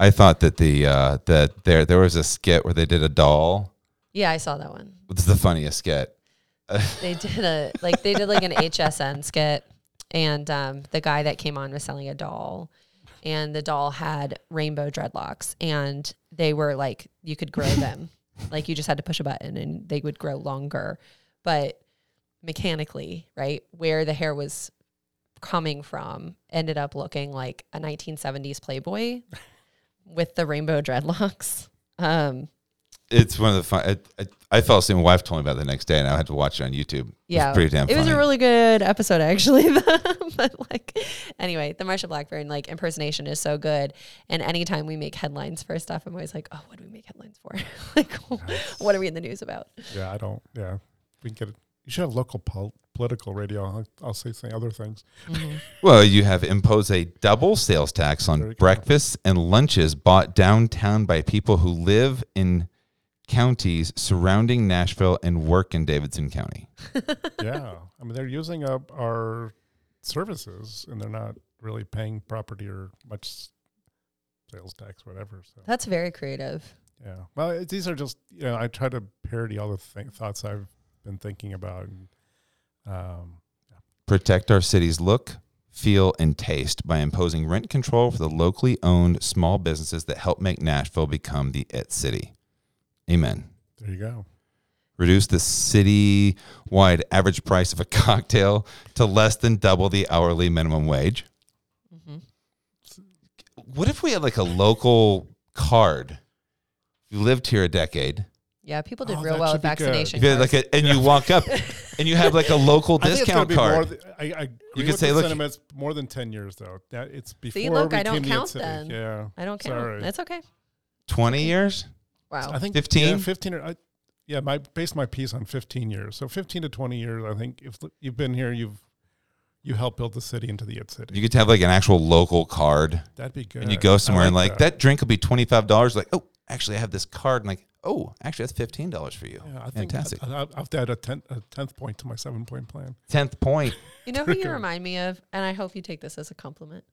I thought that the uh, that there there was a skit where they did a doll. Yeah, I saw that one. It's the funniest skit. they did a like they did like an HSN skit, and um, the guy that came on was selling a doll, and the doll had rainbow dreadlocks, and they were like you could grow them, like you just had to push a button and they would grow longer, but mechanically, right where the hair was coming from ended up looking like a 1970s Playboy with the rainbow dreadlocks. Um, It's one of the fun. I, I, I fell asleep. My wife told me about it the next day, and I had to watch it on YouTube. It Yeah, was pretty damn it was funny. a really good episode actually. but like, anyway, the Marsha Blackburn like impersonation is so good. And anytime we make headlines for stuff, I'm always like, oh, what do we make headlines for? like, what are we in the news about? Yeah, I don't. Yeah, we can get it. You should have local pol- political radio. I'll, I'll say th- other things. Mm-hmm. Well, you have impose a double sales tax on breakfasts and lunches bought downtown by people who live in counties surrounding Nashville and work in Davidson County. yeah, I mean they're using up our services and they're not really paying property or much sales tax, whatever. So That's very creative. yeah, well, it, these are just you know I try to parody all the th- thoughts I've been thinking about. And, um, Protect our city's look, feel, and taste by imposing rent control for the locally owned small businesses that help make Nashville become the it city. Amen. there you go. Reduce the city wide average price of a cocktail to less than double the hourly minimum wage. hmm What if we had like a local card? You lived here a decade. Yeah, people did Oh, real well with vaccination. If you had cards. like a, and you walk up and you have like a local I think it's discount be more card. th- I, I agree could say, look- sentiments. More than ten years though. That it's before. See, look, we I don't came to Ed count City. then. Yeah, I don't count. Sorry. That's okay. Twenty years. Wow. I think 15? Yeah, fifteen. Or, I, yeah, my based my piece on fifteen years. So fifteen to twenty years. I think if you've been here, you've you helped build the city into the It City. You get to have like an actual local card, That'd be good. and you go I somewhere and like that. that drink will be twenty five dollars. Like, oh, actually, I have this card, and like, oh, actually, that's fifteen dollars for you. Yeah, I think Fantastic. I, I, I'll have to add a, ten, a tenth point to my seven point plan. Tenth point. You know who you remind me of, and I hope you take this as a compliment.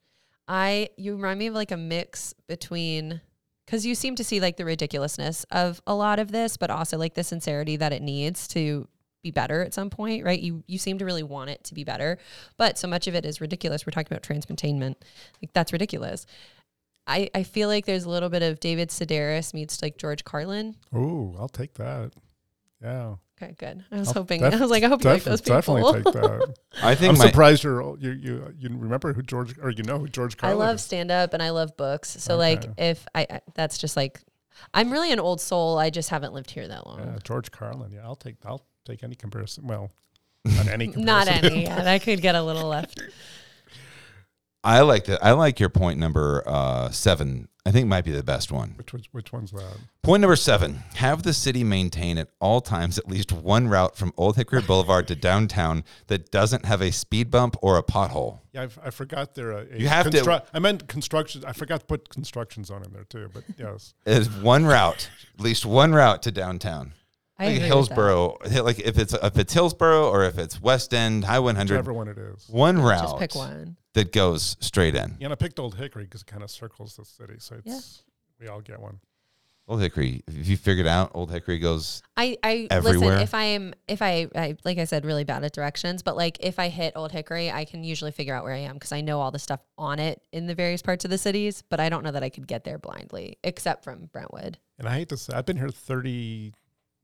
I you remind me of like a mix between because you seem to see like the ridiculousness of a lot of this, but also like the sincerity that it needs to be better at some point, right? You you seem to really want it to be better, but so much of it is ridiculous. We're talking about transcontainment, like that's ridiculous. I I feel like there's a little bit of David Sedaris meets like George Carlin. Ooh, I'll take that. Yeah, Okay, good. I was I'll hoping. def- I was like, I hope you like those people. definitely take that. I think I'm my, surprised you're you you you remember who George or you know who George Carlin. I love stand up and I love books. So like if I, I that's just like I'm really an old soul. I just haven't lived here that long. Yeah, George Carlin. Yeah, I'll take I'll take any comparison. Well, not any comparison. Not any. Yeah, that could get a little left. I like that. I like your point number uh, seven. I think might be the best one. Which was which one's that? Point number seven: Have the city maintain at all times at least one route from Old Hickory Boulevard to downtown that doesn't have a speed bump or a pothole. Yeah, I, I forgot there. Uh, You have to- I meant construction. I forgot to put construction zone in there too. But yes, Is one route, at least one route to downtown. I like agree with Hillsboro, like if it's if it's Hillsboro or if it's West End, High 100, whichever one it is. one that. route Just pick one. that goes straight in. Yeah, and I picked Old Hickory because it kind of circles the city, so it's we all get one. Old Hickory, if you figured out, Old Hickory goes. I, I Everywhere? listen. If I am, if I, I, like I said, really bad at directions, but like if I hit Old Hickory, I can usually figure out where I am because I know all the stuff on it in the various parts of the cities. But I don't know that I could get there blindly, except from Brentwood. And I hate to say, I've been here thirty,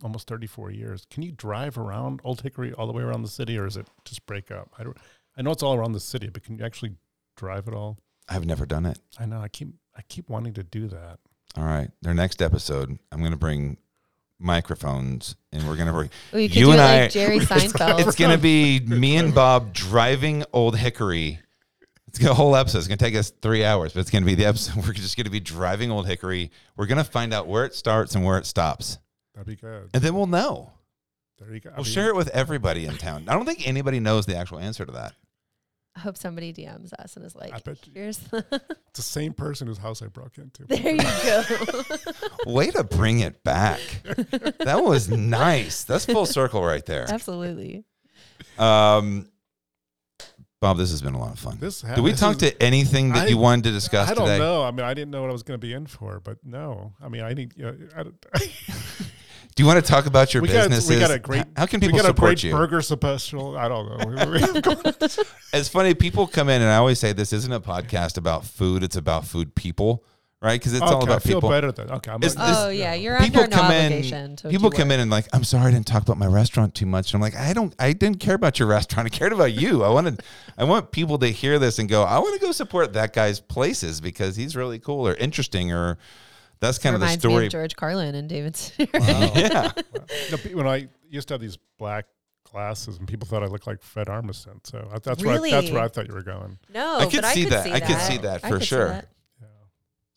almost thirty-four years. Can you drive around Old Hickory all the way around the city, or is it just break up? I don't. I know it's all around the city, but can you actually drive it all? I've never done it. I know. I keep I keep wanting to do that. All right, their next episode, I'm going to bring microphones and we're going to bring. We could You and it I- Jerry Seinfeld. It's going to be me and Bob driving Old Hickory. It's a whole episode. It's going to take us three hours, but it's going to be the episode. We're just going to be driving Old Hickory. We're going to find out where it starts and where it stops, That'd be good. and then we'll know. There you go. We'll mean, share it with everybody in town. I don't think anybody knows the actual answer to that. I hope somebody DMs us and is like, I bet you- "Here's the It's the same person whose house I broke into. there you go." Way to bring it back. That was nice. That's full circle right there. Absolutely. Um, Bob, this has been a lot of fun. This ha- Did we this talk is- to anything that I- you wanted to discuss I don't today? know. I mean, I didn't know what I was going to be in for, but no. I mean, I need. You know, I don't, Do you want to talk about your we got businesses? we got a great. How can we people got a great you? burger special. I don't know. We- we- It's funny. People come in, and I always say this isn't a podcast about food. It's about food people, right? Because it's all about I feel people. better then. Okay, I'm It's- like, this- oh yeah, you're people under no come in. To People come work. in and like, I'm sorry, I didn't talk about my restaurant too much. And I'm like, I don't, I didn't care about your restaurant. I cared about you. I wanted, I want people to hear this and go, I want to go support that guy's places because he's really cool or interesting or that's kind Reminds of the me story. of George Carlin and David. Sedaris. Yeah. you when I used to have these black glasses, and people thought I looked like Fred Armisen. So I, that's where I, that's where I thought you were going. no, I could but see I could that. See I could see that for sure. that. Yeah.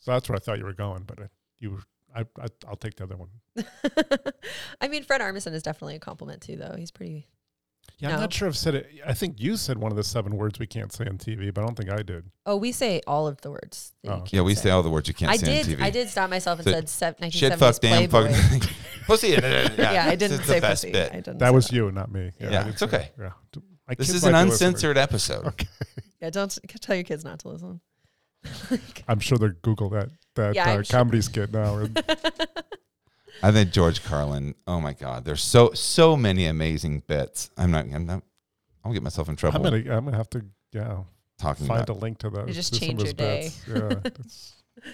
So that's where I thought you were going, but I, you were. I, I I'll take the other one. I mean, Fred Armisen is definitely a compliment too, though. He's pretty. Yeah, I'm not sure I've said it. I think you said one of the seven words we can't say on TV, but I don't think I did. Oh, we say all of the words. that you Oh. can't Yeah, we say. say all the words you can't I say did. on TV. I did stop myself and So, said se- 1970s Shit, fuck, damn, Playboy. fuck, pussy. Yeah, yeah, I didn't it's say the best pussy. bit. I didn't That say was you, not me. Yeah, I didn't it's say- okay. Yeah. My This is an be listening. uncensored episode. Okay. Yeah, don't tell your kids not to listen. I'm sure they'll Google that that Yeah, uh, I'm sure. comedy skit now. And I think George Carlin. Oh my God, there's so so many amazing bits. I'm not. I'm not. I'll get myself in trouble I'm gonna I'm gonna have to yeah talking find about. a link to those. You just to change your day. bits. Yeah.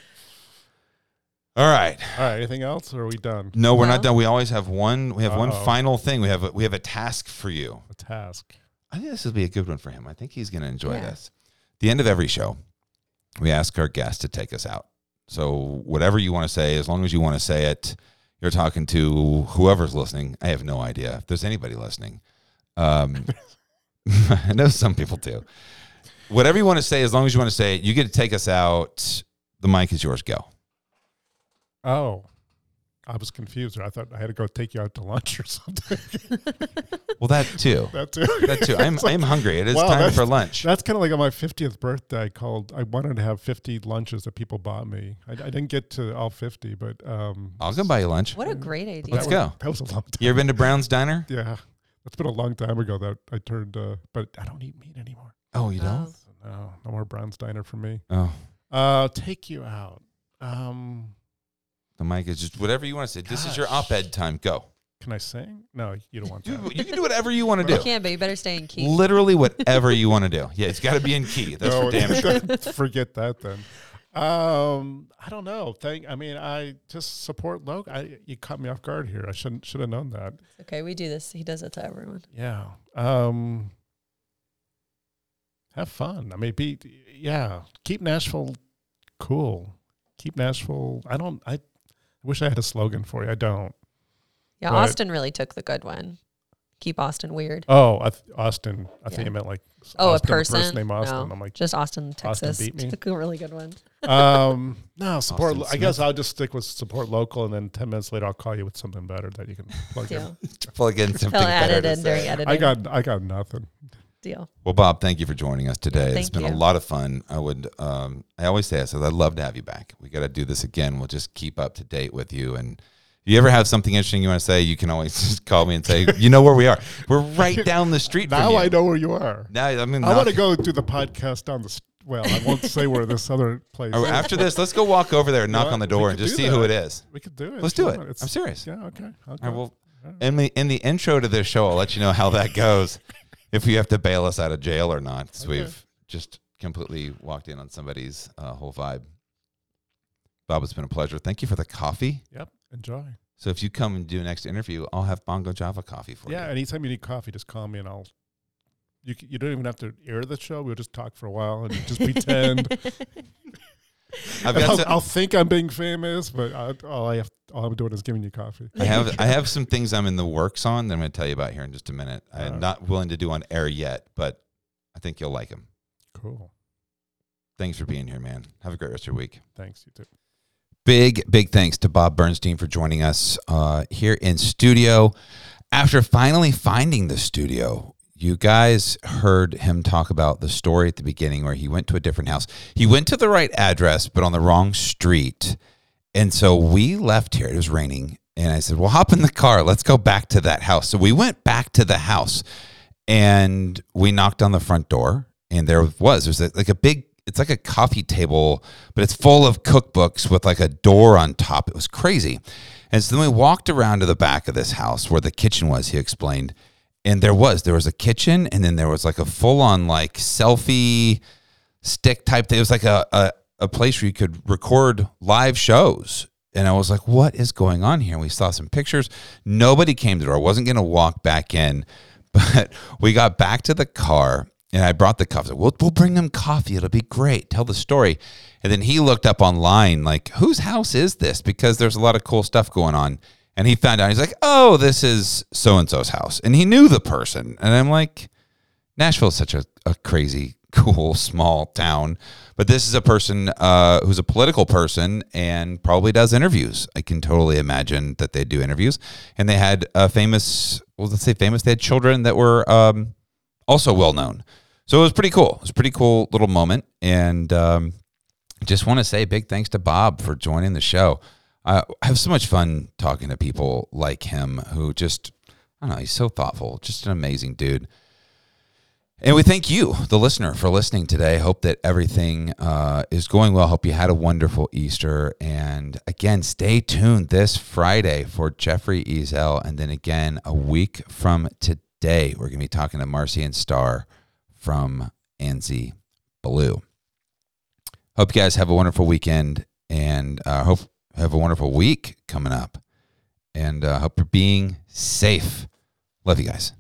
All right. all right. Anything else, or are we done? No, we're not done. We always have one. We have one Uh-oh. final thing. We have a, we have a task for you. A task. I think this will be a good one for him. I think he's going to enjoy Yeah. this. The end of every show, we ask our guest to take us out. So whatever you want to say, as long as you want to say it, you're talking to whoever's listening. I have no idea if there's anybody listening. Um, I know some people do. Whatever you want to say, as long as you want to say it, you get to take us out. The mic is yours. Go. Oh, I was confused. I thought I had to go take you out to lunch or something. Well, that too. that too. That too. I'm, I'm hungry. It is Wow, time for lunch. That's kind of like on my 50th birthday. I called. I wanted to have 50 lunches that people bought me. I, I didn't get to all 50, but um, I'll go buy you lunch. What a great idea. Let's that go. Was, that was a long time. You ever been to Brown's Diner? Yeah, that's been a long time ago that I turned. Uh, but I don't eat meat anymore. Oh, you Oh. don't? So no, no more Brown's Diner for me. Oh, Uh, take you out. Um, the mic is just whatever you want to say. This is your Gosh. op-ed time. Go. can I sing? No, you don't want You, that. you can do whatever you want to You do. can, but you better stay in key. Literally whatever you want to do. Yeah, it's got to be in key. That's for damn sure. Forget that then. Um, I don't know. Thank. I mean, I just support local. I you caught me off guard here. I shouldn't should have known that. Okay, we do this. He does it to everyone. Yeah. Um. Have fun. I mean, be yeah. Keep Nashville cool. Keep Nashville. I don't. I wish I had a slogan for you. I don't. Yeah, But- Austin really took the good one. Keep Austin weird. Oh, I th- Austin. I think Yeah. you meant like Oh, Austin, a person. named Austin. No, I'm like, just Austin, Texas. beat me? Took a really good one. um, no support. Lo- I guess I'll just stick with support local, and then ten minutes later I'll call you with something better that you can plug in. Deal. Plug in something He'll better add it to in during say. editing. I got. I got nothing. Deal. Well, Bob, thank you for joining us today. It's been a lot of fun. I would, um, I always say this, I'd love to have you back. We got to do this again. We'll just keep up to date with you. And if you ever have something interesting you want to say, you can always just call me and say, you know where we are. We're right down the street from Now you. I know where you are. Now, I mean, I want to go do the podcast down the. s- Well, I won't say where this other place. Oh, is. after this, let's go walk over there and knock know on the door and just do see who it is. we could do it. Let's if you do it. It's- I'm serious. Yeah. Okay. I'll All go. right, well, in the in the intro to this show, I'll let you know how that goes. if you have to bail us out of jail or not, 'cause Okay. we've just completely walked in on somebody's uh, whole vibe. Bob, it's been a pleasure. Thank you for the coffee. Yep. Enjoy. So if you come and do a next interview, I'll have Bongo Java coffee for Yeah. you. Yeah, anytime you need coffee, just call me and I'll. You you don't even have to air the show. We'll just talk for a while and just pretend. I've got I'll, some, I'll think I'm being famous, but I, all I have, all I'm doing is giving you coffee. I have I have some things I'm in the works on that I'm going to tell you about here in just a minute. I'm Uh. not willing to do on air yet, but I think you'll like them. Cool. Thanks for being here, man. Have a great rest of your week. Thanks. You too. Big, big thanks to Bob Bernstein for joining us uh, here in studio. After finally finding the studio, you guys heard him talk about the story at the beginning where he went to a different house. He went to the right address, but on the wrong street. And so we left here. It was raining. And I said, Well, hop in the car. Let's go back to that house. So we went back to the house and we knocked on the front door. And there was, there's like a big, it's like a coffee table, but it's full of cookbooks with like a door on top. It was crazy. And so then we walked around to the back of this house where the kitchen was, he explained. And there was, there was a kitchen and then there was like a full on like selfie stick type thing. It was like a, a, a place where you could record live shows. And I was like, what is going on here? And we saw some pictures. Nobody came to the door. I wasn't going to walk back in, but we got back to the car and I brought the coffee. We'll, we'll bring them coffee. It'll be great. Tell the story. And then he looked up online, like, whose house is this? Because there's a lot of cool stuff going on. And he found out, he's like, oh, this is so and so's house. And he knew the person. And I'm like, Nashville's such a, a crazy, cool, small town. But this is a person uh, who's a political person and probably does interviews. I can totally imagine that they do interviews. And they had a famous, well, let's say famous, they had children that were um, also well known. So it was pretty cool. It was a pretty cool little moment. And um, just want to say big thanks to Bob for joining the show. I have so much fun talking to people like him who just, I don't know, he's so thoughtful, just an amazing dude. And we thank you, the listener, for listening today. Hope that everything uh, is going well. Hope you had a wonderful Easter. And again, stay tuned this Friday for Jeffrey Ezel. And then again, a week from today, we're going to be talking to Marcy and Star from Anzie Blue. Hope you guys have a wonderful weekend and uh, hope have a wonderful week coming up. And uh, hope you're being safe. Love you guys.